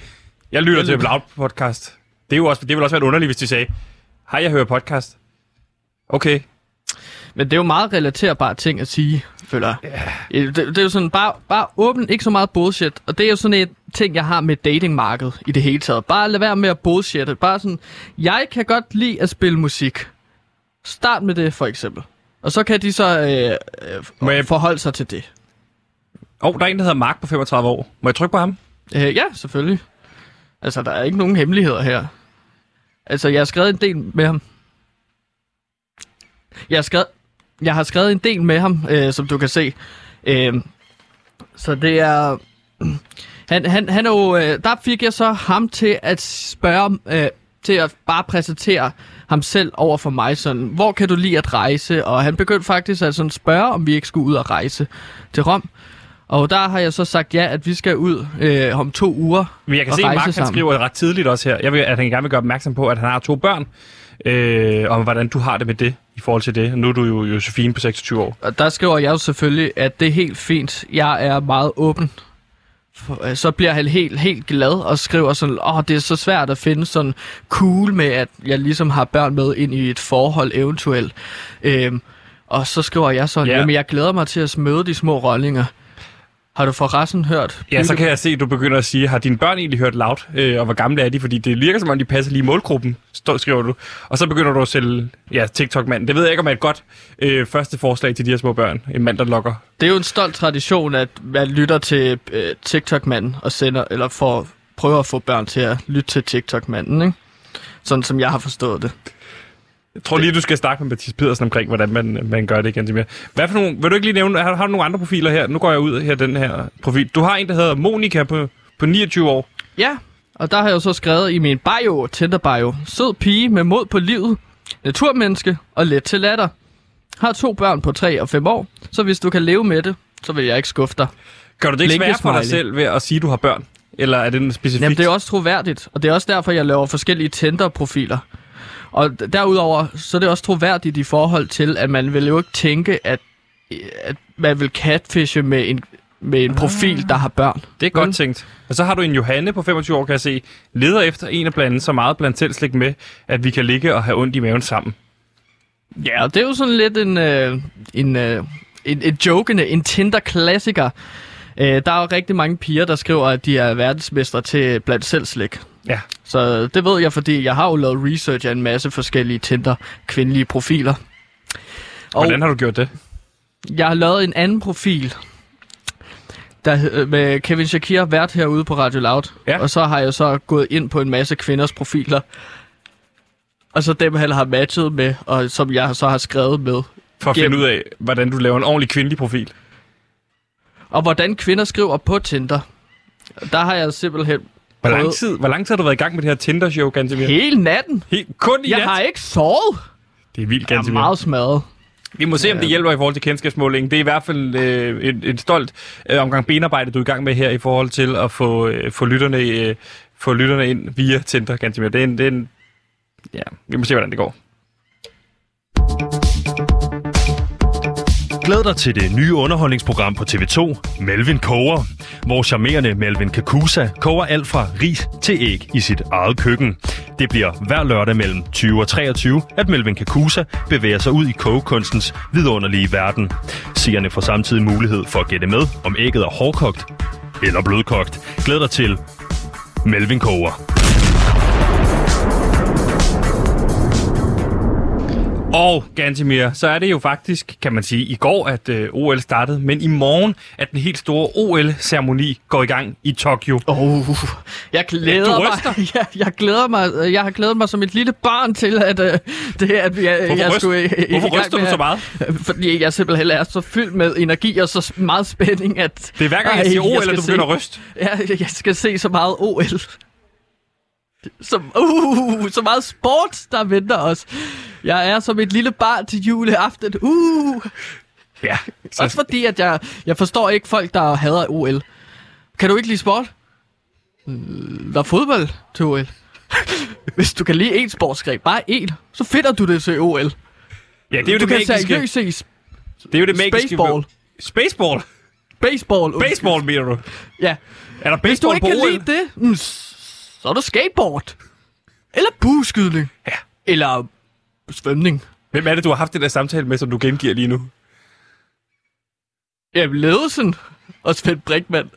Speaker 2: jeg lytter
Speaker 1: Jeg
Speaker 2: til. Loud podcast. Det, er jo også, det vil også være underligt, hvis de sagde, hej, jeg hører podcast. Okay.
Speaker 1: Men det er jo meget relaterbare ting at sige, føler jeg. Yeah. Det, det er jo sådan, bare, bare åben, ikke så meget bullshit. Og det er jo sådan et ting, jeg har med datingmarkedet i det hele taget. Bare lad være med at bullshitte. Bare sådan, jeg kan godt lide at spille musik. Start med det, for eksempel. Og så kan de så øh,
Speaker 2: Må
Speaker 1: øh,
Speaker 2: jeg-
Speaker 1: forholde sig til det.
Speaker 2: Og oh, der er en, der hedder Mark på 35 år. Må jeg trykke på ham?
Speaker 1: Øh, ja, selvfølgelig. Altså, der er ikke nogen hemmeligheder her. Altså, jeg har skrevet en del med ham. Jeg har skrevet, jeg har skrevet en del med ham, øh, som du kan se. Øh, så det er... Han, han, han er jo, øh, der fik jeg så ham til at spørge, øh, til at bare præsentere ham selv over for mig. Sådan, hvor kan du lide at rejse? Og han begyndte faktisk at sådan spørge, om vi ikke skulle ud og rejse til Rom. Og der har jeg så sagt ja, at vi skal ud øh, om to uger
Speaker 2: Men jeg kan se, at Mark han
Speaker 1: sammen.
Speaker 2: skriver ret tidligt også her. Jeg vil, at han gerne vil gøre opmærksom på, at han har to børn. Øh, om hvordan du har det med det i forhold til det. Nu er du jo Josefine på 26 år.
Speaker 1: Og der skriver jeg jo selvfølgelig, at det er helt fint. Jeg er meget åben. Øh, Så bliver han helt, helt glad og skriver sådan, åh, det er så svært at finde sådan cool med, at jeg ligesom har børn med ind i et forhold eventuelt. Øhm, og så skriver jeg sådan,
Speaker 2: ja.
Speaker 1: jamen jeg glæder mig til at møde de små rollinger. Har du forresten hørt?
Speaker 2: Ja, så kan jeg se, at du begynder at sige, har dine børn egentlig hørt loud, øh, og hvor gamle er de? Fordi det virker som om, de passer lige i målgruppen, skriver du. Og så begynder du at sælge ja, TikTok-mand. Det ved jeg ikke, om er et godt øh, første forslag til de her små børn. En mand, der lokker.
Speaker 1: Det er jo en stolt tradition, at man lytter til øh, TikTok-manden og sender, eller får, prøver at få børn til at lytte til TikTok-manden, ikke? Sådan som jeg har forstået det.
Speaker 2: Jeg tror lige, du skal snakke med Mathis Pedersen omkring, hvordan man, man gør det igen. Mere. Hvad for nogle, vil du ikke lige nævne, har, har du nogle andre profiler her? Nu går jeg ud her, den her profil. Du har en, der hedder Monika på, på 29 år.
Speaker 1: Ja, og der har jeg jo så skrevet i min bio, Tinder bio, sød pige med mod på livet, naturmenneske og let til latter. Har to børn på 3 og 5 år, så hvis du kan leve med det, så vil jeg ikke skuffe dig.
Speaker 2: Gør du det ikke
Speaker 1: Blinke
Speaker 2: svært for dig selv ved at sige, at du har børn? Eller er det en specifik?
Speaker 1: Jamen, det er også troværdigt, og det er også derfor, jeg laver forskellige Tinder-profiler. Og derudover, så er det også troværdigt i forhold til, at man vil jo ikke tænke, at, at man vil catfishe med en, med en profil, der har børn.
Speaker 2: Det er godt tænkt. Og så har du en Johanne på 25 år, kan jeg se, leder efter en at blande så meget blandt selv slik med, at vi kan ligge og have ondt i maven sammen.
Speaker 1: Ja, og det er jo sådan lidt en, øh, en, øh, en, en jokende, en Tinder-klassiker. Øh, der er jo rigtig mange piger, der skriver, at de er verdensmestre til blandt selv slik.
Speaker 2: Ja.
Speaker 1: Så det ved jeg, fordi jeg har jo lavet research af en masse forskellige Tinder-kvindelige profiler. Og
Speaker 2: Hvordan har du gjort det?
Speaker 1: jeg har lavet en anden profil, der hed- med Kevin Shakir vært herude på Radio Loud.
Speaker 2: Ja.
Speaker 1: Og så har jeg så gået ind på en masse kvinders profiler. Og så dem, han har matchet med, og som jeg så har skrevet med.
Speaker 2: For at
Speaker 1: Gennem-
Speaker 2: finde ud af, hvordan du laver en ordentlig kvindelig profil.
Speaker 1: Og hvordan kvinder skriver på Tinder. Der har jeg simpelthen
Speaker 2: Hvor lang, tid, hvor lang tid har du været i gang med det her Tinder-show, Gantemir?
Speaker 1: hele natten.
Speaker 2: Helt, kun i
Speaker 1: Jeg
Speaker 2: nat?
Speaker 1: har ikke sovet.
Speaker 2: Det er vildt,
Speaker 1: Jeg er
Speaker 2: Gantemir.
Speaker 1: meget smadret.
Speaker 2: Vi må se, om det hjælper i forhold til kendskabsmålingen. Det er i hvert fald øh, et, et stolt øh, omgang benarbejde, du er i gang med her i forhold til at få, øh, få, lytterne, øh, få lytterne ind via Tinder, Gantemir. Det er en, det er en... Ja, vi må se, hvordan det går.
Speaker 6: Glæd dig til det nye underholdningsprogram på TV2, Melvin Koger, hvor charmerende Melvin Kakusa koger alt fra ris til æg i sit eget køkken. Det bliver hver lørdag mellem 20 og 23, at Melvin Kakusa bevæger sig ud i kogekunstens vidunderlige verden. Seerne får samtidig mulighed for at gætte med, om ægget er hårdkogt eller blødkogt. Glæd dig til Melvin Koger.
Speaker 2: Og Gantemir, så er det jo faktisk, kan man sige, i går, at øh, OL startede, men i morgen, at den helt store OL-ceremoni går i gang i Tokyo.
Speaker 1: Oh, jeg glæder
Speaker 2: du
Speaker 1: mig. Jeg, jeg glæder mig. Jeg har glædet mig som et lille barn til, at, uh, det, at jeg,
Speaker 2: Hvorfor,
Speaker 1: jeg
Speaker 2: ryst,
Speaker 1: skulle i
Speaker 2: hvorfor ryster du så meget?
Speaker 1: Fordi jeg simpelthen er så fyldt med energi og så meget spænding, at...
Speaker 2: Det er hver gang, jeg siger OL, at du
Speaker 1: se-
Speaker 2: begynder at ryste.
Speaker 1: Ja, jeg skal se så meget OL. Så, uh, så meget sport, der venter os. Jeg er som et lille barn til juleaften. Uh.
Speaker 2: Ja,
Speaker 1: Også fordi, at jeg, jeg forstår ikke folk, der hader OL. Kan du ikke lide sport? Øh, Der er fodbold til OL. Hvis du kan lide én sportsgren, bare én, så finder du det til OL.
Speaker 2: ja det er jo
Speaker 1: du
Speaker 2: det
Speaker 1: kan
Speaker 2: magiske.
Speaker 1: seriøst se
Speaker 2: Det er jo det magiske.
Speaker 1: Spaceball.
Speaker 2: Spaceball?
Speaker 1: Baseball. undskyld.
Speaker 2: Baseball, mener du?
Speaker 1: Ja.
Speaker 2: Er der
Speaker 1: Hvis du
Speaker 2: baseball
Speaker 1: ikke kan lide det, mm, så er der skateboard. Eller bueskydning.
Speaker 2: Ja.
Speaker 1: Eller svømning.
Speaker 2: Hvem er det, du har haft den der samtale med, som du gengiver lige nu?
Speaker 1: Ja, ledelsen og Svend Brinkmann.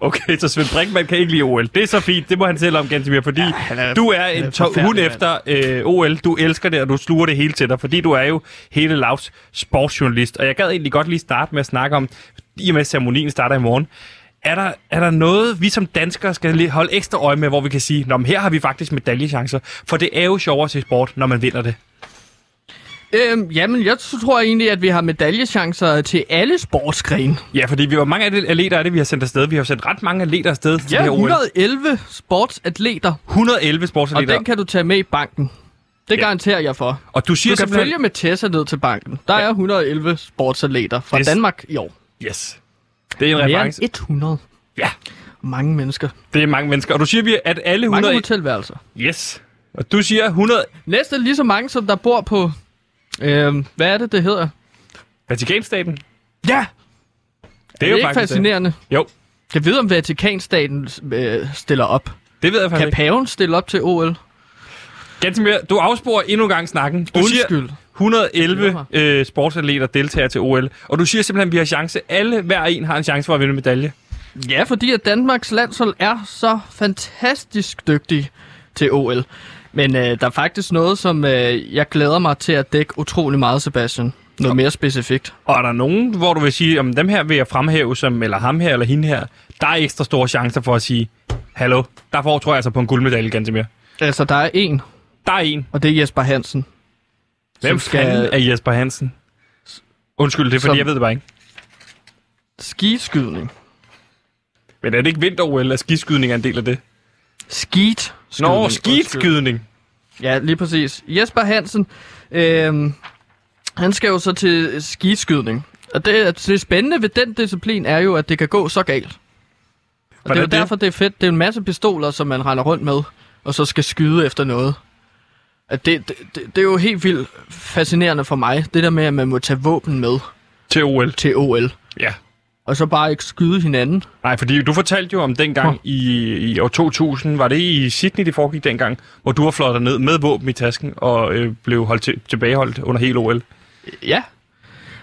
Speaker 2: Okay, så Svend Brinkmann kan ikke lide OL. Det er så fint, det må han selv om, Gantemir, fordi ja,
Speaker 1: er-
Speaker 2: du er
Speaker 1: er
Speaker 2: en to-
Speaker 1: mand.
Speaker 2: efter øh, OL. Du elsker det, og du sluger det hele til dig, fordi du er jo hele Lavs sportsjournalist. Og jeg gad egentlig godt lige starte med at snakke om, i og med at ceremonien starter i morgen, er der, er der noget, vi som danskere skal holde ekstra øje med, hvor vi kan sige, Nå, men her har vi faktisk medaljechancer, for det er jo sjovere at se sport, når man vinder det.
Speaker 1: Øhm, jamen, jeg tror egentlig, at vi har medaljechancer til alle sportsgrene.
Speaker 2: Ja, fordi vi var mange af de atleter, er det, vi har sendt afsted. Vi har sendt ret mange atleter afsted til
Speaker 1: Ja,
Speaker 2: det her OL.
Speaker 1: 111 sportsatleter,
Speaker 2: 111
Speaker 1: og
Speaker 2: sportsatleter.
Speaker 1: den kan du tage med i banken. Det
Speaker 2: Ja.
Speaker 1: garanterer jeg for.
Speaker 2: og du siger
Speaker 1: Du kan
Speaker 2: simpelthen...
Speaker 1: følge med Tessa ned til banken. Der er 111 sportsatleter fra
Speaker 2: Yes.
Speaker 1: Danmark i år.
Speaker 2: Yes. Det er en
Speaker 1: Mere
Speaker 2: reference.
Speaker 1: end 100.
Speaker 2: Ja,
Speaker 1: Mange mennesker.
Speaker 2: det er mange mennesker. Og du siger, vi- at alle
Speaker 1: Mange
Speaker 2: 100...
Speaker 1: hotelværelser.
Speaker 2: Yes. Og du siger 100...
Speaker 1: Næsten lige så mange, som der bor på... Øhm, hvad er det, det hedder?
Speaker 2: Vatikanstaten?
Speaker 1: Ja!
Speaker 2: Det
Speaker 1: Er det ikke fascinerende?
Speaker 2: det. Jo,
Speaker 1: Jeg ved, om Vatikanstaten øh, stiller op.
Speaker 2: det ved jeg faktisk
Speaker 1: Kan paven stille op til OL?
Speaker 2: Ganske mere. Du afsporer endnu en gang snakken. Du siger
Speaker 1: Undskyld.
Speaker 2: 111 øh, sportsatleter deltager til OL. Og du siger simpelthen, at vi har chance. Alle, hver en har en chance for at vinde medalje.
Speaker 1: Ja, fordi at Danmarks landshold er så fantastisk dygtig til OL. Men øh, der er faktisk noget, som øh, jeg glæder mig til at dække utrolig meget, Sebastian. Noget mere specifikt.
Speaker 2: Og er der nogen, hvor du vil sige, om dem her vil jeg fremhæve, som, eller ham her, eller hende her, der er ekstra store chancer for at sige, hallo, der får tror jeg altså på en guldmedalje, ganske mere.
Speaker 1: Altså, der er en,
Speaker 2: Der er en.
Speaker 1: og det er Jesper Hansen.
Speaker 2: Hvem skal... fanden er Jesper Hansen? Undskyld, det er fordi,
Speaker 1: Som-
Speaker 2: jeg ved det bare ikke.
Speaker 1: Skiskydning.
Speaker 2: Men er det ikke vinter-OL, at skiskydning er en del af det?
Speaker 1: Skeet.
Speaker 2: Nå, skidskydning.
Speaker 1: Ja, lige præcis. Jesper Hansen, øh, han skal jo så til skidskydning. Og det, det spændende ved den disciplin er jo, at det kan gå så galt. Og det er
Speaker 2: Hvordan
Speaker 1: jo
Speaker 2: det?
Speaker 1: derfor, det er fedt. Det er en masse pistoler, som man render rundt med, og så skal skyde efter noget. At det, det, det, er jo helt vildt fascinerende for mig, det der med, at man må tage våben med
Speaker 2: Til OL.
Speaker 1: til OL.
Speaker 2: Ja.
Speaker 1: Og så bare ikke skyde hinanden.
Speaker 2: Nej, fordi du fortalte jo om dengang i, i år 2000, var det i Sydney, det foregik dengang, hvor du var fløjet ned med våben i tasken og øh, blev holdt til, tilbageholdt under hele OL.
Speaker 1: Ja.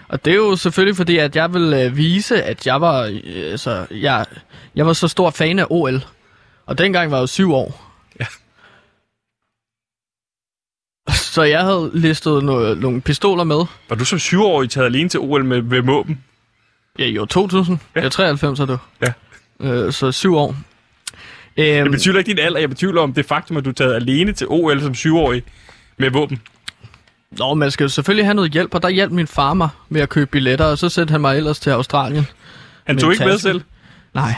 Speaker 1: Og det er jo selvfølgelig fordi, at jeg vil øh, vise, at jeg var, øh, altså, jeg, jeg var så stor fan af OL. Og dengang var jeg jo syv år.
Speaker 2: Ja.
Speaker 1: Så jeg havde listet noget, nogle pistoler med.
Speaker 2: Var du som syvårig taget alene til OL med, med våben?
Speaker 1: Ja, i år 2000. Ja. Jeg er 93, er du.
Speaker 2: Ja.
Speaker 1: Øh, så syv år.
Speaker 2: Jeg
Speaker 1: Øhm,
Speaker 2: betyder ikke din alder, jeg betyder om det faktum, at du er taget alene til OL som syvårig med våben.
Speaker 1: Nå, man skal jo selvfølgelig have noget hjælp, og der hjalp min far mig med at købe billetter, og så sendte han mig ellers til Australien.
Speaker 2: Han
Speaker 1: Med
Speaker 2: tog ikke med
Speaker 1: taske.
Speaker 2: selv.
Speaker 1: Nej,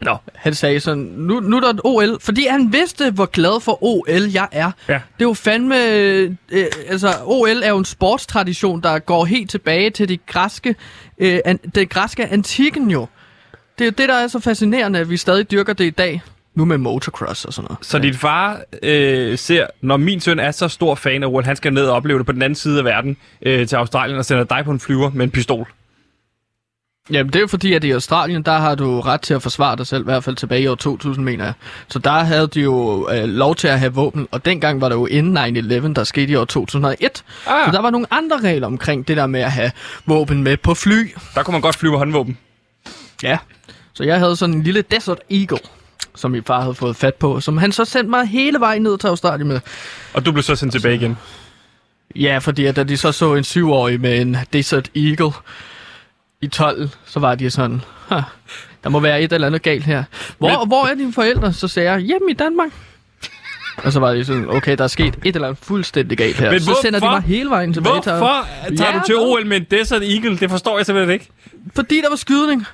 Speaker 2: Nå.
Speaker 1: Han sagde sådan, nu, nu er der et OL, fordi han vidste, hvor glad for OL jeg er.
Speaker 2: Ja.
Speaker 1: Det er jo fandme, øh, altså OL er jo en sportstradition, der går helt tilbage til de græske, øh, an, den græske antikken jo. Det er jo det, der er så fascinerende, at vi stadig dyrker det i dag. Nu med motocross og sådan noget.
Speaker 2: Så din far øh, ser, når min søn er så stor fan af OL, han skal ned og opleve det på den anden side af verden øh, til Australien og sender dig på en flyver med en pistol.
Speaker 1: Jamen, det er jo fordi, at i Australien, der har du ret til at forsvare dig selv, i hvert fald tilbage i år 2000, mener jeg. Så der havde de jo øh, lov til at have våben, og dengang var det jo inden 9-11, der skete i år 2001.
Speaker 2: Ah.
Speaker 1: Så der var nogle andre regler omkring det der med at have våben med på fly.
Speaker 2: Der kunne man godt flyve håndvåben.
Speaker 1: Ja. Så jeg havde sådan en lille Desert Eagle, som min far havde fået fat på, som han så sendte mig hele vejen ned til Australien med.
Speaker 2: Og du blev så sendt tilbage igen.
Speaker 1: Ja, fordi at da de så så en syvårig med en Desert Eagle i 12, så var de sådan, "Ha, der må være et eller andet galt her. Hvor,
Speaker 2: Men-
Speaker 1: hvor er dine forældre? Så sagde jeg, hjemme i Danmark. Og så var de sådan, okay, der er sket et eller andet fuldstændig galt her.
Speaker 2: Men
Speaker 1: så sender de mig hele vejen tilbage til...
Speaker 2: Hvorfor tager
Speaker 1: Ja,
Speaker 2: du til OL med en Desert Eagle? Det forstår jeg simpelthen ikke.
Speaker 1: Fordi der var skydning.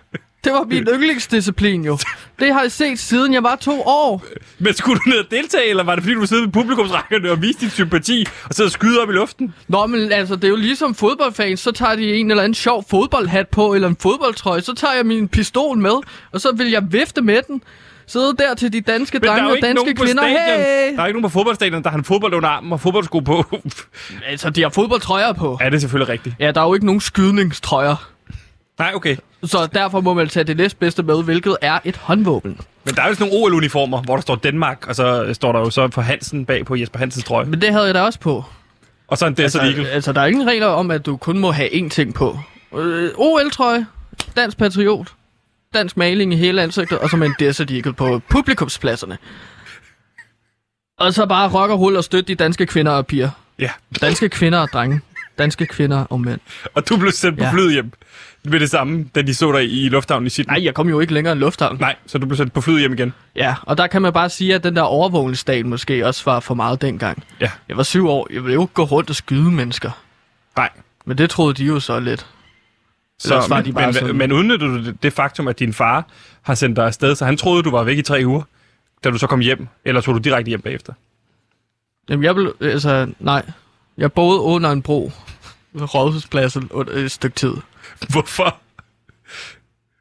Speaker 1: Det var min yndlingsdisciplin jo. Det har jeg set siden jeg var to år.
Speaker 2: Men skulle du ned og deltage, eller var det fordi, du sidder ved publikumsrækkerne og viste din sympati og og skyder op i luften?
Speaker 1: Nå, men altså, det er jo ligesom fodboldfans, så tager de en eller anden sjov fodboldhat på, eller en fodboldtrøje, så tager jeg min pistol med, og så vil jeg vifte med den. sidde der til de danske
Speaker 2: Men
Speaker 1: drenge og danske kvinder. Hey!
Speaker 2: Der er ikke nogen på fodboldstadion, der har en fodbold under armen og fodboldsko på.
Speaker 1: Altså, de har fodboldtrøjer på.
Speaker 2: ja, det er selvfølgelig rigtigt.
Speaker 1: Ja, der er jo ikke nogen skydningstrøjer.
Speaker 2: Nej, okay.
Speaker 1: Så derfor må man tage det næstbedste med, hvilket er et håndvåben.
Speaker 2: Men der er jo sådan nogle OL-uniformer, hvor der står Danmark, og så står der jo så for Hansen bag på Jesper Hansens trøje.
Speaker 1: Men det havde jeg da også på.
Speaker 2: Og så en Desert
Speaker 1: altså,
Speaker 2: Eagle.
Speaker 1: altså, der er ingen regler om, at du kun må have én ting på. Øh, OL-trøje, dansk patriot, dansk maling i hele ansigtet, og så med en Desert Eagle på publikumspladserne. Og så bare rock og rulle og støtte de danske kvinder og piger.
Speaker 2: Ja.
Speaker 1: Danske kvinder og drenge. Danske kvinder og mænd.
Speaker 2: Og du blev sendt på
Speaker 1: Ja.
Speaker 2: flyet hjem med det samme, da de så dig i lufthavnen i Sydney.
Speaker 1: Nej, jeg kom jo ikke længere end lufthavn.
Speaker 2: Nej, så du blev sendt på flyet hjem igen.
Speaker 1: Ja, og der kan man bare sige, at den der overvågningsdag måske også var for meget dengang.
Speaker 2: Ja.
Speaker 1: Jeg var syv år. Jeg ville jo ikke gå rundt og skyde mennesker.
Speaker 2: Nej.
Speaker 1: Men det troede de jo så lidt.
Speaker 2: Så,
Speaker 1: Ellers var
Speaker 2: men,
Speaker 1: de bare
Speaker 2: men,
Speaker 1: sådan-
Speaker 2: men udnytter du det, det faktum, at din far har sendt dig afsted, så han troede, du var væk i tre uger, da du så kom hjem? Eller tog du direkte hjem bagefter?
Speaker 1: Jamen, jeg vil, altså, nej. Jeg boede under en bro ved Rådhuspladsen under et stykke tid.
Speaker 2: Hvorfor?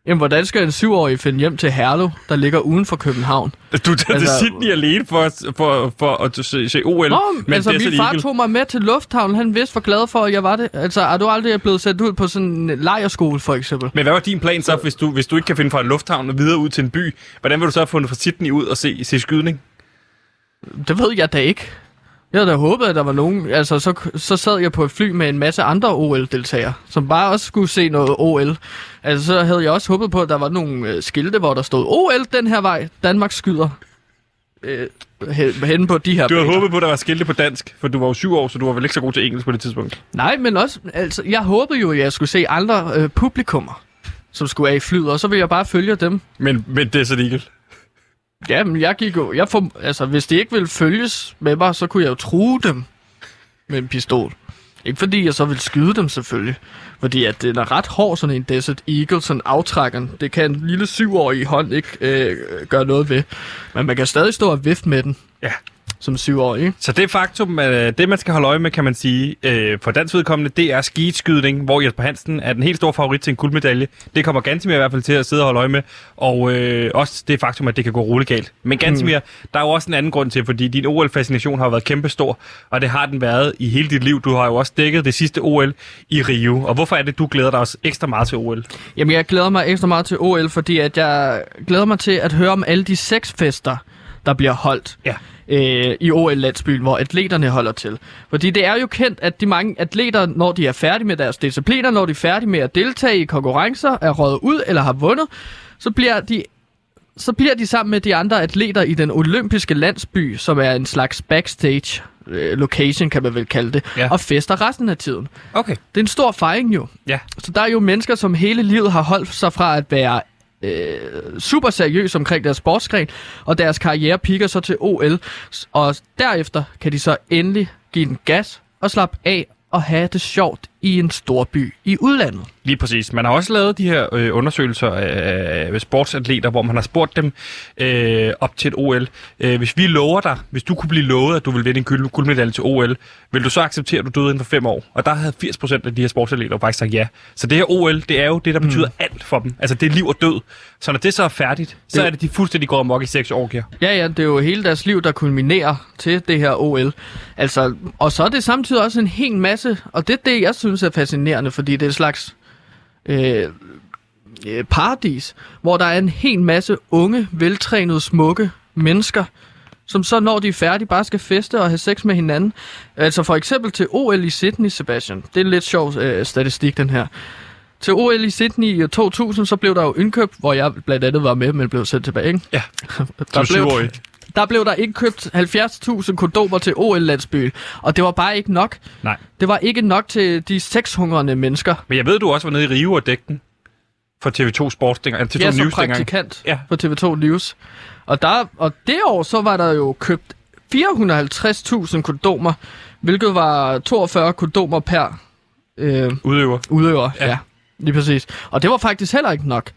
Speaker 1: Jamen, hvordan skal en syvårig finde hjem til Herlev, der ligger uden for København?
Speaker 2: Du tager altså, til Sydney alene for, for, for at se, se OL.
Speaker 1: Nå,
Speaker 2: men
Speaker 1: altså, min far tog mig med til lufthavnen. Han vidste for glad for, at jeg var det. Altså, er du aldrig blevet sendt ud på sådan en lejerskole, for eksempel?
Speaker 2: Men hvad var din plan så, hvis du, hvis du ikke kan finde fra en lufthavn og videre ud til en by? Hvordan vil du så have fundet fra Sydney ud og se, se skydning?
Speaker 1: Det ved jeg da ikke. Jeg havde da håbet, at der var nogen... Altså, så, så sad jeg på et fly med en masse andre OL-deltagere, som bare også skulle se noget OL. Altså, så havde jeg også håbet på, at der var nogle øh, skilte, hvor der stod OL den her vej. Danmark skyder. Øh, hen- henne på de her
Speaker 2: Du havde
Speaker 1: baner.
Speaker 2: håbet på, at der var skilte på dansk, for du var jo syv år, så du var vel ikke så god til engelsk på det tidspunkt.
Speaker 1: Nej, men også... Altså, jeg håbede jo, at jeg skulle se andre øh, publikummer, som skulle af i flyet, og så ville jeg bare følge dem.
Speaker 2: Men, men Desert Eagle.
Speaker 1: Ja, men jeg gik jo... Jeg for, altså, hvis de ikke ville følges med mig, så kunne jeg jo true dem med en pistol. Ikke fordi jeg så ville skyde dem selvfølgelig. Fordi at den er ret hård, sådan en Desert Eagle, sådan aftrækkeren. Det kan en lille syvårig hånd ikke øh, gøre noget ved. Men man kan stadig stå og vifte med den.
Speaker 2: Ja.
Speaker 1: Som syvårig?
Speaker 2: Så det faktum, at det man skal holde øje med, kan man sige, øh, for dansk vedkommende, det er skidskydning, hvor Jesper Hansen er den helt store favorit til en guldmedalje. Det kommer Gantimir i hvert fald til at sidde og holde øje med, og øh, også det faktum, at det kan gå roligt galt. Men Gantimir, mm. der er jo også en anden grund til, fordi din OL-fascination har jo været kæmpestor, og det har den været i hele dit liv. Du har jo også dækket det sidste OL i Rio, og hvorfor er det, du glæder dig også ekstra meget til OL?
Speaker 1: Jamen, jeg glæder mig ekstra meget til OL, fordi at jeg glæder mig til at høre om alle de sexfester, der bliver holdt.
Speaker 2: Ja.
Speaker 1: Øh, i OL-landsbyen, hvor atleterne holder til. Fordi det er jo kendt, at de mange atleter, når de er færdige med deres discipliner, når de er færdige med at deltage i konkurrencer, er røget ud eller har vundet, så bliver de så bliver de sammen med de andre atleter i den olympiske landsby, som er en slags backstage øh, location, kan man vel kalde det,
Speaker 2: Ja.
Speaker 1: og fester resten af tiden.
Speaker 2: Okay.
Speaker 1: Det er en stor fejring jo.
Speaker 2: Ja.
Speaker 1: Så der er jo mennesker, som hele livet har holdt sig fra at være øh, super seriøs omkring deres sportsgren, og deres karriere piker så til OL, og derefter kan de så endelig give den gas og slappe af og have det sjovt i en stor by i udlandet.
Speaker 2: Lige præcis. Man har også lavet de her øh, undersøgelser af, sportsatleter, hvor man har spurgt dem øh, op til et OL. Øh, hvis vi lover dig, hvis du kunne blive lovet, at du vil vinde en guld, guldmedalje til OL, vil du så acceptere, at du døde inden for fem år? Og der havde 80% af de her sportsatleter faktisk sagt ja. Så det her OL, det er jo det, der betyder mm. alt for dem. Altså det er liv og død. Så når det så er færdigt, så
Speaker 1: Det-
Speaker 2: er det de fuldstændig går amok i seks år, giver.
Speaker 1: Ja, ja, det er jo hele deres liv, der kulminerer til det her OL. Altså, og så er det samtidig også en hel masse, og det er det, jeg synes er fascinerende, fordi det er et slags øh, øh, paradis, hvor der er en hel masse unge, veltrænede, smukke mennesker, som så, når de er færdige, bare skal feste og have sex med hinanden. Altså for eksempel til OL i Sydney, Sebastian. Det er en lidt sjov øh, statistik, den her. Til OL i Sydney i 2000, så blev der jo indkøbt, hvor jeg blandt andet var med, men blev sendt tilbage, ikke?
Speaker 2: Ja,
Speaker 1: der
Speaker 2: syvårig.
Speaker 1: Der blev der indkøbt 70.000 kondomer til OL-landsbyen, og det var bare ikke nok.
Speaker 2: Nej.
Speaker 1: Det var ikke nok til de sexhungrende mennesker.
Speaker 2: Men jeg ved, du også var nede i Rio og dækte den for TV2 Sports, dengang, TV2
Speaker 1: Jeg som
Speaker 2: News dengang.
Speaker 1: praktikant
Speaker 2: Ja.
Speaker 1: på TV2 News. Og, der, og det år, så var der jo købt 450.000 kondomer, hvilket var 42 kondomer per øh,
Speaker 2: Udøver.
Speaker 1: udøver.
Speaker 2: Ja.
Speaker 1: Ja. ja, lige præcis. Og det var faktisk heller ikke nok.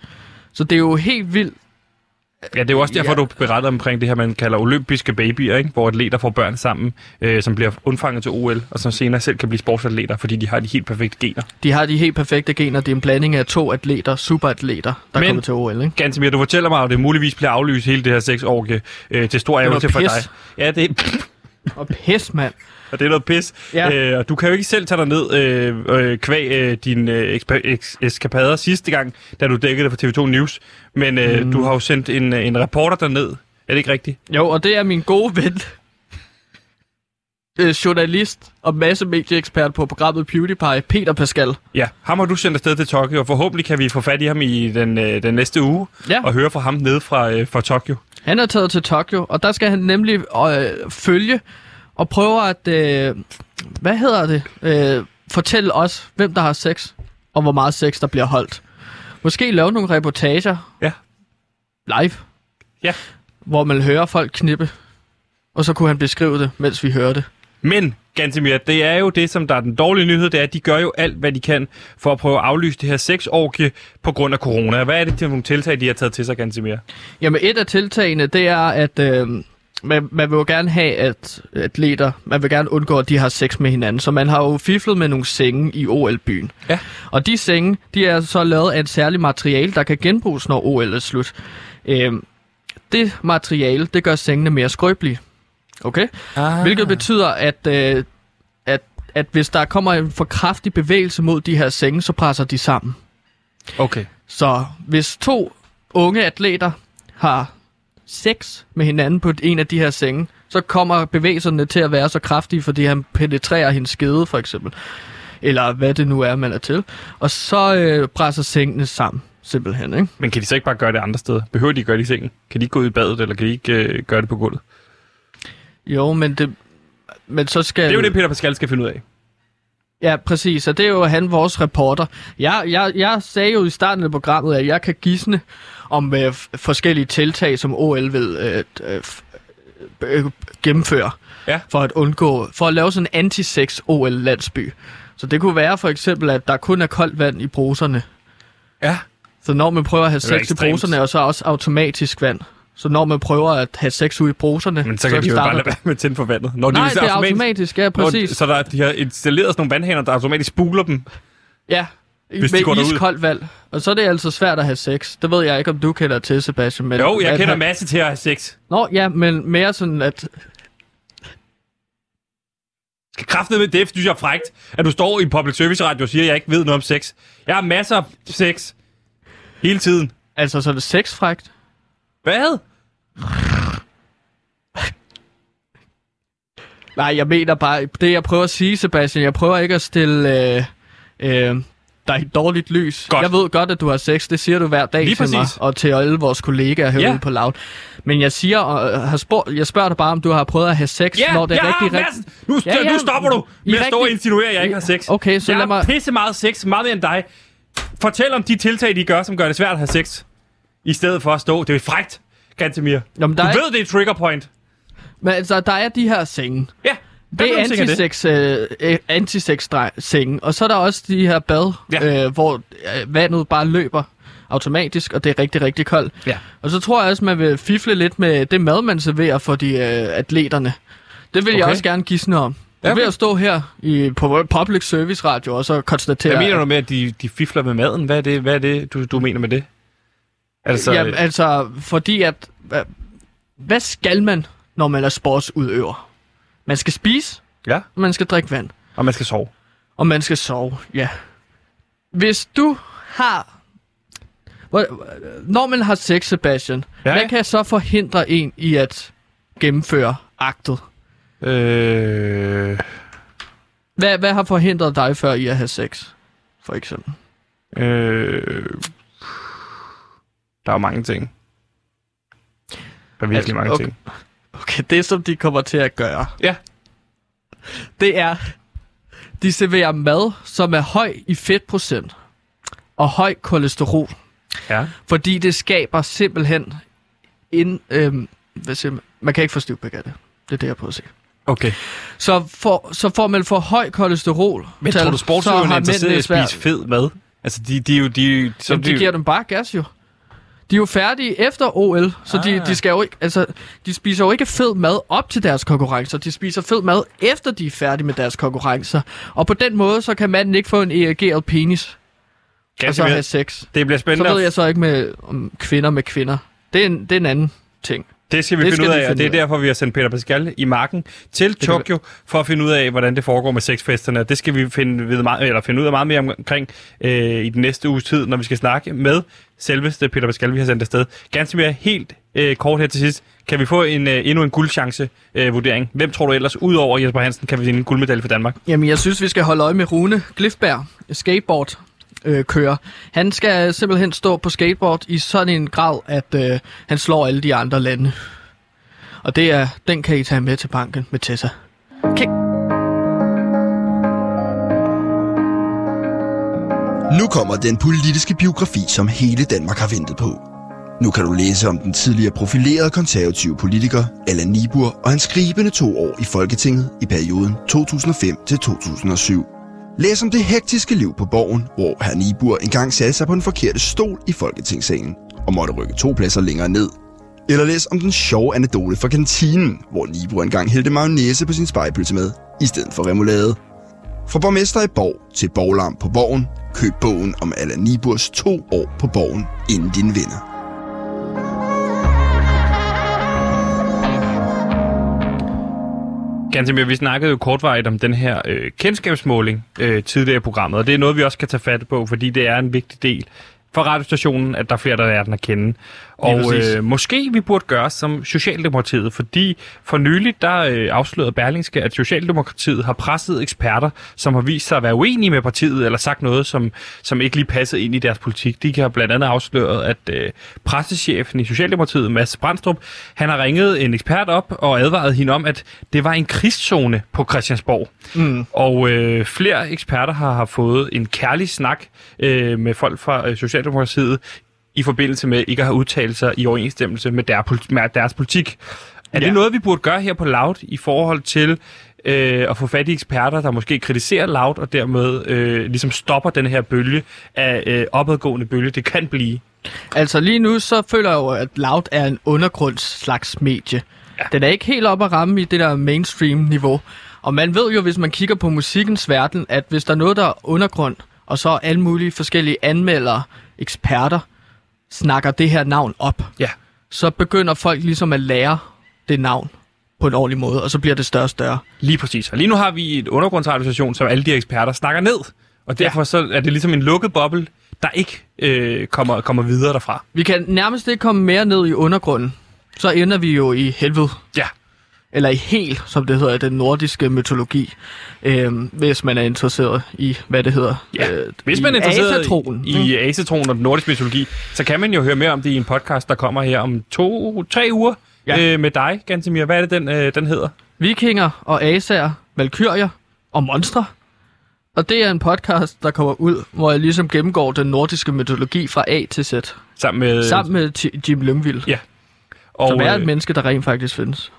Speaker 1: Så det er jo helt vildt,
Speaker 2: Ja, det er jo også derfor,
Speaker 1: Ja.
Speaker 2: du beretter omkring det her, man kalder olympiske babyer, ikke? hvor atleter får børn sammen, øh, som bliver undfanget til OL, og som senere selv kan blive sportsatleter, fordi de har de helt perfekte gener.
Speaker 1: De har de helt perfekte gener. Det er en blanding af to atleter, superatleter, der
Speaker 2: Men-
Speaker 1: kommer til OL, ikke?
Speaker 2: Gansimir, du fortæller mig, at det muligvis bliver aflyst hele det her seks år øh, til stor
Speaker 1: er
Speaker 2: ærgelse for dig. Ja, det,
Speaker 1: Og pis, mand.
Speaker 2: Og det er noget pis.
Speaker 1: Ja.
Speaker 2: Øh, og du kan jo ikke selv tage dig ned øh, øh, kvæg øh, dine øh, eks- eskapader sidste gang, da du dækkede det for TV2 News. Men øh, mm. du har jo sendt en, øh, en reporter derned. Er det ikke rigtigt?
Speaker 1: Jo, og det er min gode ven, øh, journalist og masse medieekspert på programmet PewDiePie, Peter Pascal.
Speaker 2: Ja, ham har du sendt afsted til Tokyo, og forhåbentlig kan vi få fat i ham i den, øh, den næste uge,
Speaker 1: Ja.
Speaker 2: og høre fra ham nede fra, øh, fra Tokyo.
Speaker 1: Han er taget til Tokyo, og der skal han nemlig øh, følge og prøve at, øh, hvad hedder det, øh, fortælle os, hvem der har sex, og hvor meget sex der bliver holdt. Måske lave nogle reportager
Speaker 2: Ja.
Speaker 1: live,
Speaker 2: Ja.
Speaker 1: hvor man hører folk knippe, og så kunne han beskrive det, mens vi hører det.
Speaker 2: Men, Gantemir, det er jo det, som der er den dårlige nyhed, det er, at de gør jo alt, hvad de kan for at prøve at aflyse det her sexorgie på grund af corona. Hvad er det for nogle tiltag, de har taget til sig, Gantemir?
Speaker 1: Jamen et af tiltagene, det er, at øh, man, man vil jo gerne have, at atleter, man vil gerne undgå, at de har sex med hinanden. Så man har jo fiflet med nogle senge i OL-byen.
Speaker 2: Ja.
Speaker 1: Og de senge, de er så lavet af et særligt materiale, der kan genbruges, når OL er slut. Øh, det materiale, det gør sengene mere skrøbelige. Okay?
Speaker 2: Ah.
Speaker 1: Hvilket betyder, at, øh, at, at hvis der kommer en for kraftig bevægelse mod de her senge, så presser de sammen.
Speaker 2: Okay.
Speaker 1: Så hvis to unge atleter har sex med hinanden på en af de her senge, så kommer bevægelserne til at være så kraftige, fordi han penetrerer hendes skede, for eksempel. Eller hvad det nu er, man er til. Og så øh, presser sengene sammen, simpelthen. Ikke?
Speaker 2: Men kan de så ikke bare gøre det andre steder? Behøver de gøre det i sengen? Kan de ikke gå ud i badet, eller kan de ikke øh, gøre det på gulvet?
Speaker 1: Jo, men det... Men så skal...
Speaker 2: Det er jo det, Peter Pascal skal finde ud af.
Speaker 1: Ja, præcis, og det er jo han, vores reporter. Jeg, jeg, jeg sagde jo i starten af programmet, at jeg kan gisne om øh, forskellige tiltag, som OL vil øh, øh, øh, gennemføre
Speaker 2: Ja.
Speaker 1: for at undgå, for at lave sådan en anti-sex OL-landsby. Så det kunne være for eksempel, at der kun er koldt vand i bruserne.
Speaker 2: Ja.
Speaker 1: Så når man prøver at have sex i bruserne, og så også automatisk vand. Så når man prøver at have sex ude i bruserne,
Speaker 2: Men så kan de jo bare lade være med at tænde for vandet. Når
Speaker 1: Nej,
Speaker 2: så
Speaker 1: det er automatisk, ja, præcis.
Speaker 2: Når, så der, de har installeret sådan nogle vandhaner, der automatisk spuler dem.
Speaker 1: Ja,
Speaker 2: Hvis de
Speaker 1: med
Speaker 2: går derud.
Speaker 1: iskoldt vand. Og så er det altså svært at have sex. Det ved jeg ikke, om du kender til, Sebastian. Men
Speaker 2: Jo, jeg kender
Speaker 1: have-
Speaker 2: masse til at have sex.
Speaker 1: Nå, ja, men mere sådan, at...
Speaker 2: Skal kraftet med det, synes jeg er frægt, at du står i en public service radio og siger, at jeg ikke ved noget om sex. Jeg har masser af sex. Hele tiden.
Speaker 1: Altså, så er det sexfrægt.
Speaker 2: Hvad?
Speaker 1: Nej, jeg mener bare, det jeg prøver at sige, Sebastian, jeg prøver ikke at stille øh, øh, dig i dårligt lys.
Speaker 2: Godt.
Speaker 1: Jeg ved godt, at du har sex, det siger du hver dag
Speaker 2: Lige
Speaker 1: til mig,
Speaker 2: præcis.
Speaker 1: og til alle vores kollegaer herude
Speaker 2: Ja.
Speaker 1: på Loud. Men jeg siger, og har spurgt, jeg spørger dig bare, om du har prøvet at have sex,
Speaker 2: Ja,
Speaker 1: når det er
Speaker 2: ja,
Speaker 1: rigtig, rigtig...
Speaker 2: Nu,
Speaker 1: Ja, ja.
Speaker 2: nu stopper du
Speaker 1: I
Speaker 2: med at stå og insinuere, at jeg ikke har sex.
Speaker 1: Okay, så
Speaker 2: jeg
Speaker 1: lad mig...
Speaker 2: har pisse meget sex, meget mere end dig. Fortæl om de tiltag, de gør, som gør det svært at have sex. I stedet for at stå. Det er frægt, Gantemir.
Speaker 1: Der
Speaker 2: Du
Speaker 1: er
Speaker 2: ved, det er trigger point.
Speaker 1: Men altså, der er de her senge.
Speaker 2: Ja.
Speaker 1: Det er antisex, øh, øh, antisex senge. Og så er der også de her bad,
Speaker 2: Ja.
Speaker 1: øh, hvor øh, vandet bare løber automatisk, og det er rigtig, rigtig koldt.
Speaker 2: Ja.
Speaker 1: Og så tror jeg også, man vil fifle lidt med det mad, man serverer for de øh, atleterne. Det vil okay. jeg også gerne gisne om. Jeg vil
Speaker 2: okay.
Speaker 1: at stå her i, på Public Service Radio og så konstatere...
Speaker 2: Hvad mener du med, at de, de fifler med maden? Hvad er det, hvad er det du, du mener med det? Altså,
Speaker 1: Jamen, altså, fordi at... Hvad, skal man, når man er sportsudøver? Man skal spise,
Speaker 2: ja,
Speaker 1: og man skal drikke vand.
Speaker 2: og man skal sove.
Speaker 1: Og man skal sove, ja. Hvis du har... Når man har sex, Sebastian,
Speaker 2: ja.
Speaker 1: hvad kan så forhindre en i at gennemføre aktet?
Speaker 2: Øh,
Speaker 1: Hvad, hvad har forhindret dig før i at have sex, for eksempel?
Speaker 2: øh, der er mange ting. Der er virkelig
Speaker 1: Altså,
Speaker 2: mange
Speaker 1: okay.
Speaker 2: ting.
Speaker 1: Okay, det som de kommer til at gøre,
Speaker 2: Ja.
Speaker 1: det er, de serverer mad, som er høj i fedtprocent og høj kolesterol.
Speaker 2: Ja.
Speaker 1: Fordi det skaber simpelthen en... Øhm, hvad siger man? man kan ikke få stivpik af det. Det er det, jeg prøver at sige.
Speaker 2: Okay.
Speaker 1: Så, for, så får man for høj kolesterol.
Speaker 2: Men tror du,
Speaker 1: så
Speaker 2: sportsudøverne er interesseret i at spise fed mad? Altså, de, de, er jo... De, så
Speaker 1: Jamen, de giver dem bare gas jo. De er jo færdige efter OL, så de,
Speaker 2: Ah.
Speaker 1: de skal jo ikke, altså, de spiser jo ikke fed mad op til deres konkurrencer. De spiser fed mad efter de er færdige med deres konkurrencer. Og på den måde, så kan manden ikke få en erigeret penis, og så
Speaker 2: Ganske
Speaker 1: have sex.
Speaker 2: Det bliver
Speaker 1: Så
Speaker 2: spændende.
Speaker 1: ved jeg så ikke med om kvinder med kvinder. Det er en, det er en anden ting.
Speaker 2: Det skal vi
Speaker 1: Det
Speaker 2: finde
Speaker 1: skal
Speaker 2: ud af, og det er derfor, vi har sendt Peter Pascal i marken til Tokyo, for at finde ud af, hvordan det foregår med sexfesterne. Og Det skal vi finde, ved meget, eller finde ud af meget mere omkring øh, i den næste uges tid, når vi skal snakke med selveste Peter Pascal, vi har sendt afsted. Ganske mere helt øh, kort her til sidst. Kan vi få en, øh, endnu en guldchance øh, vurdering? Hvem tror du ellers, udover Jesper Hansen, kan vi vinde en guldmedalje for Danmark?
Speaker 1: Jamen, jeg synes, vi skal holde øje med Rune Glifberg, skateboard øh, kører. Han skal simpelthen stå på skateboard i sådan en grad, at øh, han slår alle de andre lande. Og det er, den kan I tage med til banken med Tessa. Okay.
Speaker 7: Nu kommer den politiske biografi, som hele Danmark har ventet på. Nu kan du læse om den tidligere profilerede konservative politiker Allan Nibur og hans skribende to år i Folketinget i perioden 2005 til 2007. Læs om det hektiske liv på borgen, hvor herr Nibur engang satte sig på den forkerte stol i Folketingssalen og måtte rykke to pladser længere ned. Eller læs om den sjove anekdote fra kantinen, hvor Nibur engang hældte mayonnaise på sin spejpølse med, i stedet for remoulade. Fra borgmester i Borg til borglarm på Borgen, køb bogen om Allan Niburs to år på Borgen, inden din vinder.
Speaker 2: Ganske mere, vi snakkede jo kortvarigt om den her øh, kendskabsmåling øh, tidligere i programmet, og det er noget, vi også kan tage fat på, fordi det er en vigtig del for radiostationen, at der er flere, der lærer den at kende. Og øh, måske vi burde gøre som Socialdemokratiet, fordi for nyligt der øh, afslørede Berlingske, at Socialdemokratiet har presset eksperter, som har vist sig at være uenige med partiet, eller sagt noget, som, som ikke lige passede ind i deres politik. De har blandt andet afsløret, at øh, pressechefen i Socialdemokratiet, Mads Brandstrup, han har ringet en ekspert op og advaret hende om, at det var en krigszone på Christiansborg.
Speaker 1: Mm.
Speaker 2: Og øh, flere eksperter har, har fået en kærlig snak øh, med folk fra øh, Socialdemokratiet i forbindelse med ikke at have udtalt sig i overensstemmelse med, der, med deres politik. Er. Ja. det noget, vi burde gøre her på Loud i forhold til øh, at få fat i eksperter, der måske kritiserer Loud og dermed øh, ligesom stopper den her bølge af øh, opadgående bølge, det kan blive?
Speaker 1: Altså lige nu, så føler jeg jo, at Loud er en undergrunds slags medie. Ja. Den er ikke helt op at ramme i det der mainstream-niveau. Og man ved jo, hvis man kigger på musikkens verden, at hvis der er noget, der er undergrund, og så alle mulige forskellige anmeldere, eksperter, snakker det her navn op,
Speaker 2: Ja.
Speaker 1: så begynder folk ligesom at lære det navn på en ordentlig måde, og så bliver det større og større.
Speaker 2: Lige præcis. Og lige nu har vi et undergrundsradiostation, som alle de her eksperter snakker ned. Og derfor ja. så er det ligesom en lukket boble, der ikke øh, kommer, kommer videre derfra.
Speaker 1: Vi kan nærmest ikke komme mere ned i undergrunden. Så ender vi jo i helvede.
Speaker 2: Ja.
Speaker 1: Eller i hel, som det hedder den nordiske mytologi. Øhm, hvis man er interesseret i, hvad det hedder.
Speaker 2: Ja,
Speaker 1: øh,
Speaker 2: hvis man er interesseret
Speaker 1: asatroen.
Speaker 2: i, i asatroen og den nordiske mytologi, så kan man jo høre mere om det i en podcast, der kommer her om to, tre uger
Speaker 1: Ja.
Speaker 2: øh, med dig, Gantemir. Hvad er det, den, øh, den hedder?
Speaker 1: Vikinger og asager, valkyrier og monstre. Og det er en podcast, der kommer ud, hvor jeg ligesom gennemgår den nordiske mytologi fra A til Z.
Speaker 2: Sammen med...
Speaker 1: Sammen med Jim Lyngvild.
Speaker 2: Ja.
Speaker 1: Og, som er et
Speaker 2: øh,
Speaker 1: menneske, der rent faktisk findes.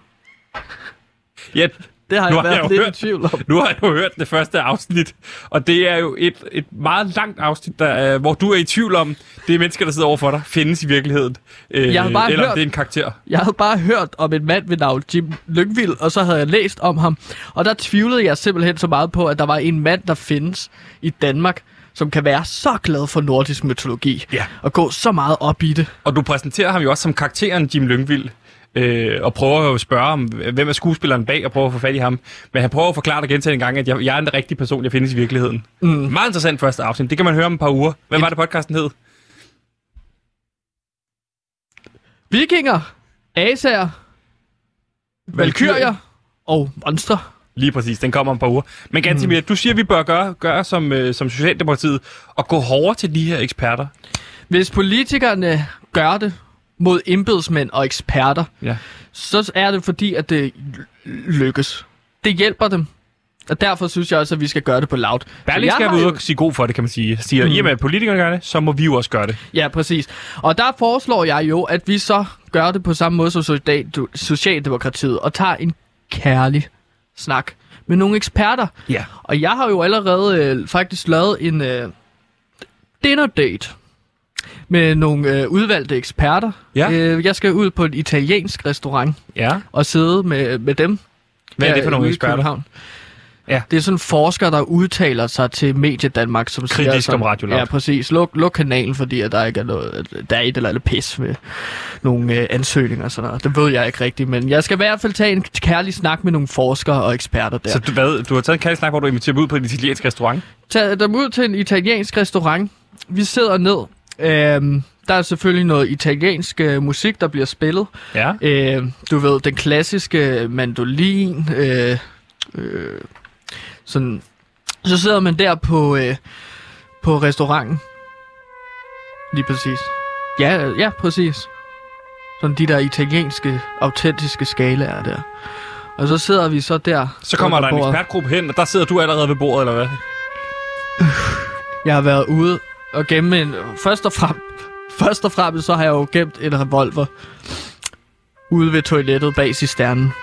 Speaker 2: Ja,
Speaker 1: Det har
Speaker 2: Nu
Speaker 1: jeg
Speaker 2: har
Speaker 1: været lidt
Speaker 2: hørt-
Speaker 1: i tvivl om.
Speaker 2: nu har jeg jo hørt det første afsnit, og det er jo et, et meget langt afsnit, der, øh, hvor du er i tvivl om, det er mennesker, der sidder overfor dig, findes i virkeligheden. Øh,
Speaker 1: Jeg bare
Speaker 2: eller
Speaker 1: hørt-
Speaker 2: det er en karakter.
Speaker 1: Jeg havde bare hørt om en mand ved navn Jim Lyngvild, og så havde jeg læst om ham. Og der tvivlede jeg simpelthen så meget på, at der var en mand, der findes i Danmark, som kan være så glad for nordisk mytologi.
Speaker 2: Ja.
Speaker 1: Og gå så meget op i det.
Speaker 2: Og du præsenterer ham jo også som karakteren Jim Lyngvild. Øh, og prøver at spørge om, hvem er skuespilleren bag, og prøver at få fat i ham. Men han prøver at forklare dig gentagende gange, at jeg, jeg er en rigtig person, jeg findes i virkeligheden. Mm. Meget interessant første afsnit. Det kan man høre om et par uger. Hvad var det, podcasten hed?
Speaker 1: Vikinger, asager, valkyrier og monstre.
Speaker 2: Lige præcis, den kommer om et par uger. Men Gansimir, mm. du siger, at vi bør gøre, gøre som, øh, som Socialdemokratiet, og gå hårdere til de her eksperter.
Speaker 1: Hvis politikerne gør det mod embedsmænd og eksperter,
Speaker 2: Ja.
Speaker 1: så er det fordi, at det lykkes. Det hjælper dem. Og derfor synes jeg også, at vi skal gøre det på loud.
Speaker 2: Berling
Speaker 1: Så
Speaker 2: skal ude og sige god for det, kan man sige. Siger, mm. i og med at politikerne gør det, så må vi jo også gøre det.
Speaker 1: Ja, præcis. Og der foreslår jeg jo, at vi så gør det på samme måde som Socialdem- Socialdemokratiet, og tager en kærlig snak med nogle eksperter.
Speaker 2: Ja.
Speaker 1: Og jeg har jo allerede øh, faktisk lavet en øh, dinner date med nogle øh, udvalgte eksperter.
Speaker 2: Ja.
Speaker 1: Øh, jeg skal ud på en italiensk restaurant
Speaker 2: Ja.
Speaker 1: og sidde med, med dem.
Speaker 2: Hvad er det for nogle eksperter?
Speaker 1: København.
Speaker 2: Ja.
Speaker 1: Det er sådan forskere, der udtaler sig til Medie Danmark, som siger
Speaker 2: Kritisk om Radio Loud.
Speaker 1: Ja, præcis. Luk, luk kanalen, fordi at der ikke er noget, der er et eller andet pis med nogle øh, ansøgninger og sådan noget. Det ved jeg ikke rigtigt, men jeg skal i hvert fald tage en kærlig snak med nogle forskere og eksperter der.
Speaker 2: Så du, hvad, du har taget en kærlig snak, hvor du inviterer dem ud på en italiensk restaurant?
Speaker 1: Tag dem ud til en italiensk restaurant. Vi sidder ned. Øhm, der er selvfølgelig noget italiensk øh, musik, der bliver spillet.
Speaker 2: Ja.
Speaker 1: Øh, du ved, den klassiske mandolin. Øh, øh, sådan. Så sidder man der på, øh, på restauranten. Lige præcis. Ja, ja, præcis. Sådan de der italienske, autentiske skalaer der. Og så sidder vi så der.
Speaker 2: Så kommer der en
Speaker 1: bordet.
Speaker 2: ekspertgruppe hen, og der sidder du allerede ved bordet, eller hvad?
Speaker 1: Jeg har været ude og gemme en... Først og frem, først og fremmest så har jeg jo gemt en revolver ude ved toilettet bag cisternen.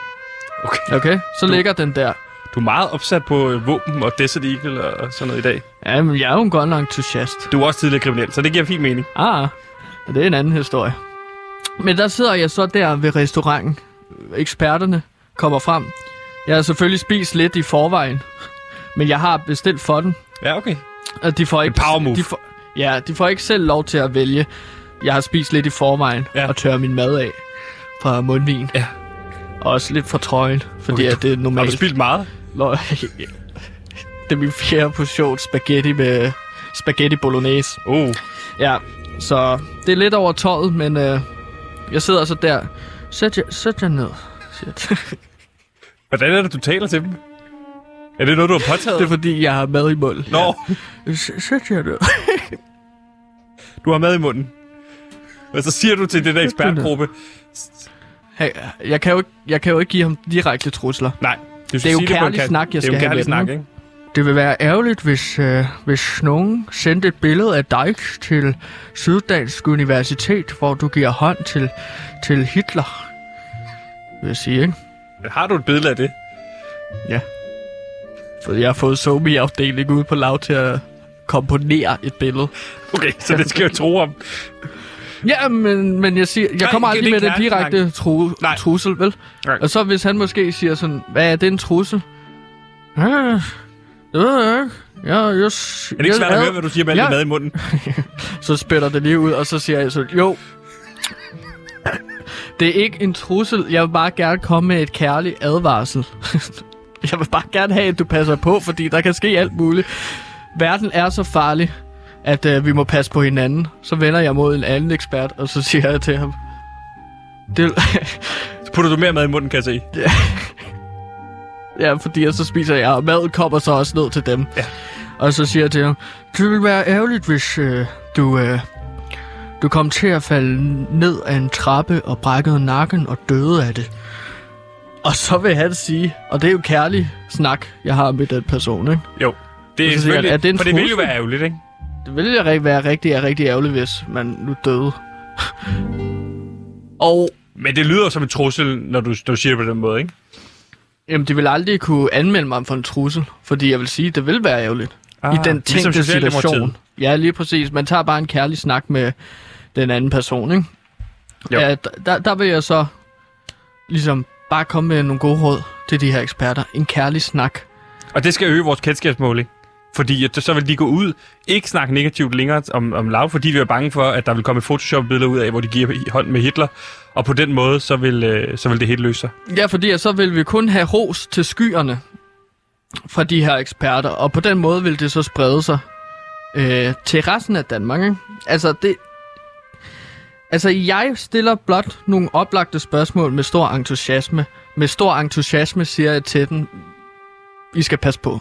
Speaker 2: Okay.
Speaker 1: Okay? Så
Speaker 2: Du-
Speaker 1: ligger den der.
Speaker 2: Du er meget opsat på øh, våben og Desert Eagle og sådan noget i dag.
Speaker 1: Ja, men jeg er jo en godt entusiast.
Speaker 2: Du er også tidligere kriminel, så det giver fin mening.
Speaker 1: Ah, det er en anden historie. Men der sidder jeg så der ved restauranten. Eksperterne kommer frem. Jeg har selvfølgelig spist lidt i forvejen, men jeg har bestilt for den.
Speaker 2: Ja, okay.
Speaker 1: Og de får ikke,
Speaker 2: power move.
Speaker 1: De får, ja, de får ikke selv lov til at vælge. Jeg har spist lidt i forvejen
Speaker 2: Ja.
Speaker 1: og tørrer min mad af fra mundvin.
Speaker 2: Ja.
Speaker 1: Og også lidt fra trøjen, fordi
Speaker 2: Okay,
Speaker 1: at det er
Speaker 2: Har
Speaker 1: normalt.
Speaker 2: du spildt meget?
Speaker 1: Det er min fjerde portion spaghetti med spaghetti bolognese.
Speaker 2: Oh.
Speaker 1: Ja, så det er lidt over 12, men øh, jeg sidder så der. Sæt jer, sæt jer ned.
Speaker 2: Hvordan er det, du taler til dem? Er det noget, du har påtaget?
Speaker 1: det er fordi, jeg har mad i munden.
Speaker 2: Nå,
Speaker 1: Ja. Sæt jer ned.
Speaker 2: du har mad i munden. Og så siger du til den der ekspertgruppe,
Speaker 1: Hey, jeg, kan jo ikke, jeg kan jo ikke give ham direkte trusler.
Speaker 2: nej, du
Speaker 1: Det er jo kærlig
Speaker 2: kan-
Speaker 1: snak, jeg
Speaker 2: Det er jo
Speaker 1: skal have
Speaker 2: kærlig
Speaker 1: med
Speaker 2: snak, ikke?
Speaker 1: Det vil være ærgerligt, hvis, øh, hvis nogen sendte et billede af dig til Syddansk Universitet, hvor du giver hånd til, til Hitler. Vil jeg sige, ikke?
Speaker 2: Har du et billede af det?
Speaker 1: Ja. For jeg har fået somi-afdeling ude på lav til at komponere et billede.
Speaker 2: Okay, så det skal jeg tro om.
Speaker 1: Ja, men, men jeg siger, jeg
Speaker 2: Nej,
Speaker 1: kommer
Speaker 2: det er
Speaker 1: aldrig med den direkte tru,
Speaker 2: Nej.
Speaker 1: trussel, vel?
Speaker 2: Nej.
Speaker 1: Og så hvis han måske siger sådan, hvad er det en trussel? Ja, det ved jeg ikke. Ja, jeg,
Speaker 2: Er det ikke svært at høre, hvad du siger med
Speaker 1: Ja.
Speaker 2: mad i munden?
Speaker 1: Så spætter det lige ud, og så siger jeg så, jo, det er ikke en trussel. Jeg vil bare gerne komme med et kærligt advarsel. jeg vil bare gerne have, at du passer på, fordi der kan ske alt muligt. Verden er så farlig, at øh, vi må passe på hinanden. Så vender jeg mod en anden ekspert, og så siger jeg til ham, det,
Speaker 2: Så putter du mere mad i munden, kan jeg se.
Speaker 1: ja, fordi jeg så spiser jeg, og maden kommer så også ned til dem.
Speaker 2: Ja.
Speaker 1: Og så siger jeg til ham, det ville være ærgerligt, hvis øh, du, øh, du kom til at falde ned af en trappe og brækkede nakken og døde af det. Og så vil han sige, og det er jo kærlig snak, jeg har med den person, ikke?
Speaker 2: Jo. Det er
Speaker 1: Så jeg, er det en
Speaker 2: for det vil jo være ærgerligt, ikke?
Speaker 1: Det ville rigtig være rigtig, rigtig ærgerligt, hvis man nu døde. og
Speaker 2: Men det lyder som en trussel, når du, du siger det på den måde, ikke?
Speaker 1: jamen, de vil aldrig kunne anmelde mig for en trussel, fordi jeg vil sige, det vil være ærgerligt.
Speaker 2: Ah,
Speaker 1: I den
Speaker 2: ligesom
Speaker 1: tænkte
Speaker 2: Socialdemokratiet.
Speaker 1: situation. Ja, lige præcis. Man tager bare en kærlig snak med den anden person, ikke?
Speaker 2: Jo.
Speaker 1: Ja, der- der, der vil jeg så ligesom bare komme med nogle gode råd til de her eksperter. En kærlig snak.
Speaker 2: Og det skal øge vores kendskabsmåling. Fordi at, så vil de gå ud, ikke snakke negativt længere om, om lav, fordi vi er bange for, at der vil komme et Photoshop-billede ud af, hvor de giver i hånd med Hitler. Og på den måde, så vil, øh, så vil det hele løse sig.
Speaker 1: Ja, fordi så vil vi kun have ros til skyerne fra de her eksperter, og på den måde vil det så sprede sig øh, til resten af Danmark. Ikke? Altså, det... Altså, jeg stiller blot nogle oplagte spørgsmål med stor entusiasme. Med stor entusiasme siger jeg til den, I skal passe på.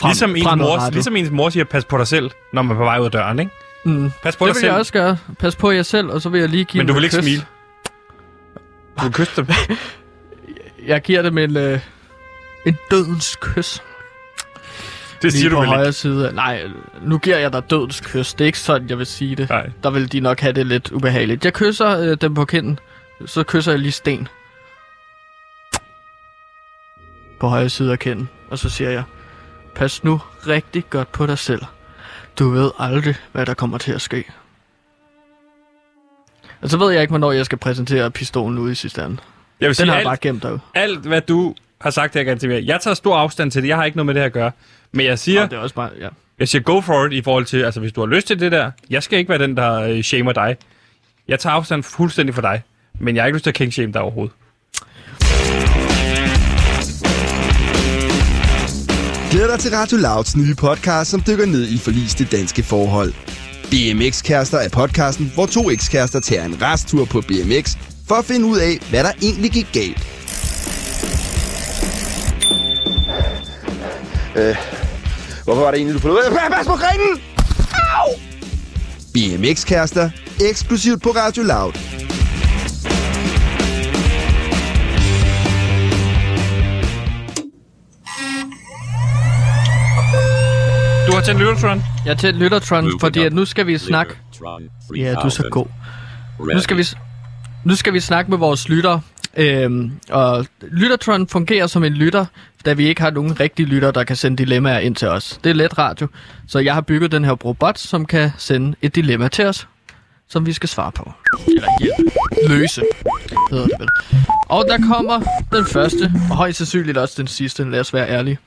Speaker 1: Frem,
Speaker 2: Ligesom ens, mor, ligesom ens mor siger, pas på dig selv, når man er på vej ud af døren, ikke?
Speaker 1: Mm.
Speaker 2: Pas på
Speaker 1: Det
Speaker 2: dig
Speaker 1: vil
Speaker 2: selv,
Speaker 1: jeg også gøre. Pas på jer selv, og så vil jeg lige give
Speaker 2: men du vil ikke
Speaker 1: kys.
Speaker 2: smile. Du vil kysse dem.
Speaker 1: Jeg giver dem en, øh, en dødens kys.
Speaker 2: Det siger
Speaker 1: lige
Speaker 2: du
Speaker 1: på
Speaker 2: vel
Speaker 1: højre
Speaker 2: ikke?
Speaker 1: side. Nej, nu giver jeg dig dødens kys. Det er ikke sådan, jeg vil sige det.
Speaker 2: Nej.
Speaker 1: Der vil de nok have det lidt ubehageligt. Jeg kysser øh, dem på kinden. Så kysser jeg lige sten. På højre side af kinden. Og så siger jeg, pas nu rigtig godt på dig selv. Du ved aldrig, hvad der kommer til at ske. Og så ved jeg ikke, hvornår jeg skal præsentere pistolen ude i sidste ende.
Speaker 2: Jeg vil
Speaker 1: Den
Speaker 2: sige,
Speaker 1: har jeg
Speaker 2: alt,
Speaker 1: bare gemt derude.
Speaker 2: alt, hvad du har sagt her, Gantemir, jeg tager stor afstand til det. Jeg har ikke noget med det her at gøre. Men jeg siger,
Speaker 1: Og det er også bare, ja.
Speaker 2: jeg siger go for it i forhold til, altså hvis du har lyst til det der, jeg skal ikke være den, der øh, shamer dig. Jeg tager afstand fuldstændig for dig, men jeg har ikke lyst til at king shame dig overhovedet.
Speaker 7: Glæd dig til Radio Louds nye podcast, som dykker ned i forliste danske forhold. BMX-kærester er podcasten, hvor to ekskærester tager en resttur på BMX for at finde ud af, hvad der egentlig gik galt. Øh, hvorfor var det egentlig, du forlod? Pas på grenen! Au! BMX-kærester, eksklusivt på Radio Loud.
Speaker 2: Du har tændt Lyttertron?
Speaker 1: Jeg er til Lyttertron, fordi at nu skal vi snakke... Ja, du er så god. Nu skal vi, nu skal vi snakke med vores lytter. Øhm, og Lyttertron fungerer som en lytter, da vi ikke har nogen rigtige lytter, der kan sende dilemmaer ind til os. Det er let radio, så jeg har bygget den her robot, som kan sende et dilemma til os, som vi skal svare på. Eller hjælpe. Løse, hedder det vel. Og der kommer den første, og højst sandsynligt også den sidste, lad os være ærlige.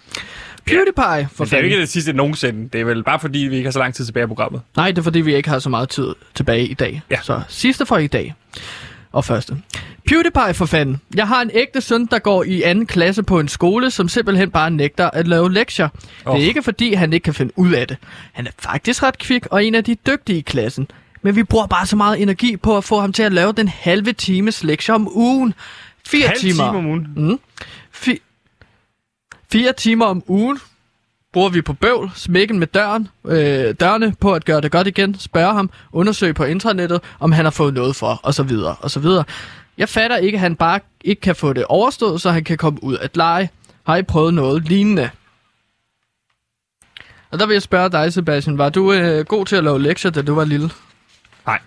Speaker 1: PewDiePie, for
Speaker 2: Men det er jo ikke det sidste nogensinde. Det er vel bare fordi, vi ikke har så lang tid tilbage i programmet.
Speaker 1: Nej, det er fordi, vi ikke har så meget tid tilbage i dag.
Speaker 2: Ja.
Speaker 1: Så sidste for i dag. Og første. PewDiePie for fanden. Jeg har en ægte søn, der går i anden klasse på en skole, som simpelthen bare nægter at lave lektier. Oh. Det er ikke fordi, han ikke kan finde ud af det. Han er faktisk ret kvik og en af de dygtige i klassen. Men vi bruger bare så meget energi på at få ham til at lave den halve times lektier om ugen. Fire
Speaker 2: Halv
Speaker 1: timer.
Speaker 2: time om ugen.
Speaker 1: Mm. Fire timer om ugen bruger vi på bøvl, smækken med døren, øh, dørene på at gøre det godt igen, spørge ham, undersøge på internettet, om han har fået noget for, og så videre, og så videre. Jeg fatter ikke, at han bare ikke kan få det overstået, så han kan komme ud at lege. Har I prøvet noget lignende? Og der vil jeg spørge dig, Sebastian, var du øh, god til at lave lektier, da du var lille?
Speaker 2: Nej.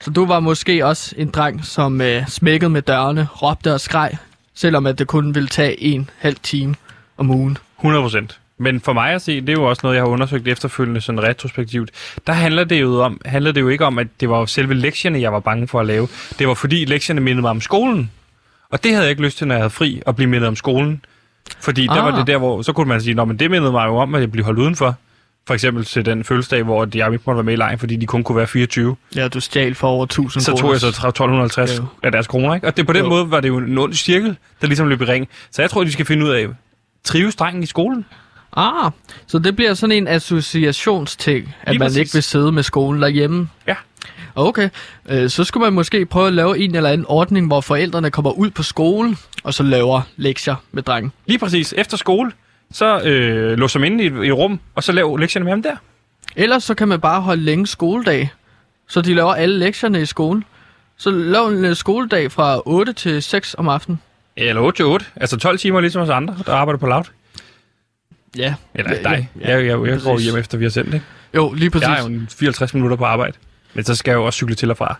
Speaker 1: Så du var måske også en dreng, som øh, smækkede med dørene, råbte og skreg, selvom at det kun ville tage en halv time om ugen.
Speaker 2: 100 procent. Men for mig at se, det er jo også noget, jeg har undersøgt efterfølgende, sådan retrospektivt. Der handler det jo om, handler det jo ikke om, at det var selve lektierne, jeg var bange for at lave. Det var fordi lektierne mindede mig om skolen. Og det havde jeg ikke lyst til, når jeg havde fri, at blive mindet om skolen. Fordi der
Speaker 1: Ah.
Speaker 2: var det der, hvor så kunne man sige, men det mindede mig jo om, at jeg blev holdt udenfor. For eksempel til den fødselsdag, hvor jeg ikke måtte være med i lejen, fordi de kun kunne være 24.
Speaker 1: Ja, du stjal for over 1000
Speaker 2: Så tog jeg så 1250
Speaker 1: Jo.
Speaker 2: af deres kroner, ikke? Og det, på den
Speaker 1: Jo.
Speaker 2: måde var det jo en ond cirkel, der ligesom løb i ring. Så jeg tror, de skal finde ud af, trives drengen i skolen?
Speaker 1: Ah, så det bliver sådan en associationsting, at
Speaker 2: Lige
Speaker 1: man
Speaker 2: præcis.
Speaker 1: ikke vil sidde med skolen derhjemme.
Speaker 2: Ja.
Speaker 1: Okay, øh, så skulle man måske prøve at lave en eller anden ordning, hvor forældrene kommer ud på skolen, og så laver lektier med drengen.
Speaker 2: Lige præcis. Efter skole, så øh, låser man inde i, et- i et rum, og så lav lektierne med ham der.
Speaker 1: Ellers så kan man bare holde længe skoledag, så de laver alle lektierne i skolen. Så lav en øh, skoledag fra 8 til 6 om aftenen.
Speaker 2: Eller 8 til 8. Altså 12 timer ligesom os andre, der arbejder på laut.
Speaker 1: Ja.
Speaker 2: Eller
Speaker 1: ja,
Speaker 2: dig.
Speaker 1: Ja,
Speaker 2: jeg, jeg, jeg går hjem efter, vi har sendt det.
Speaker 1: Jo, lige præcis.
Speaker 2: Jeg er jo en 54 minutter på arbejde. Men så skal jeg jo også cykle til og fra.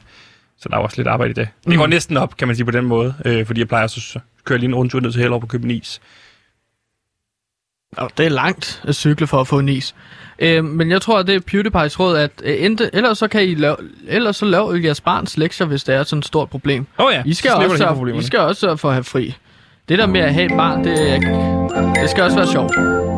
Speaker 2: Så der er også lidt arbejde i det. Det
Speaker 1: Mm.
Speaker 2: går næsten op, kan man sige på den måde. Øh, fordi jeg plejer så jeg lige en rundtur ned til Hellerup og købe en is.
Speaker 1: Og det er langt at cykle for at få en is. Øh, men jeg tror, at det er PewDiePie's råd, at øh, ente, ellers så kan I lave, ellers så lav jeres barns lektier, hvis det er sådan et stort problem.
Speaker 2: Oh ja,
Speaker 1: I skal, også I skal også sørge for at have fri. Det der med at have et barn, det, det skal også være sjovt.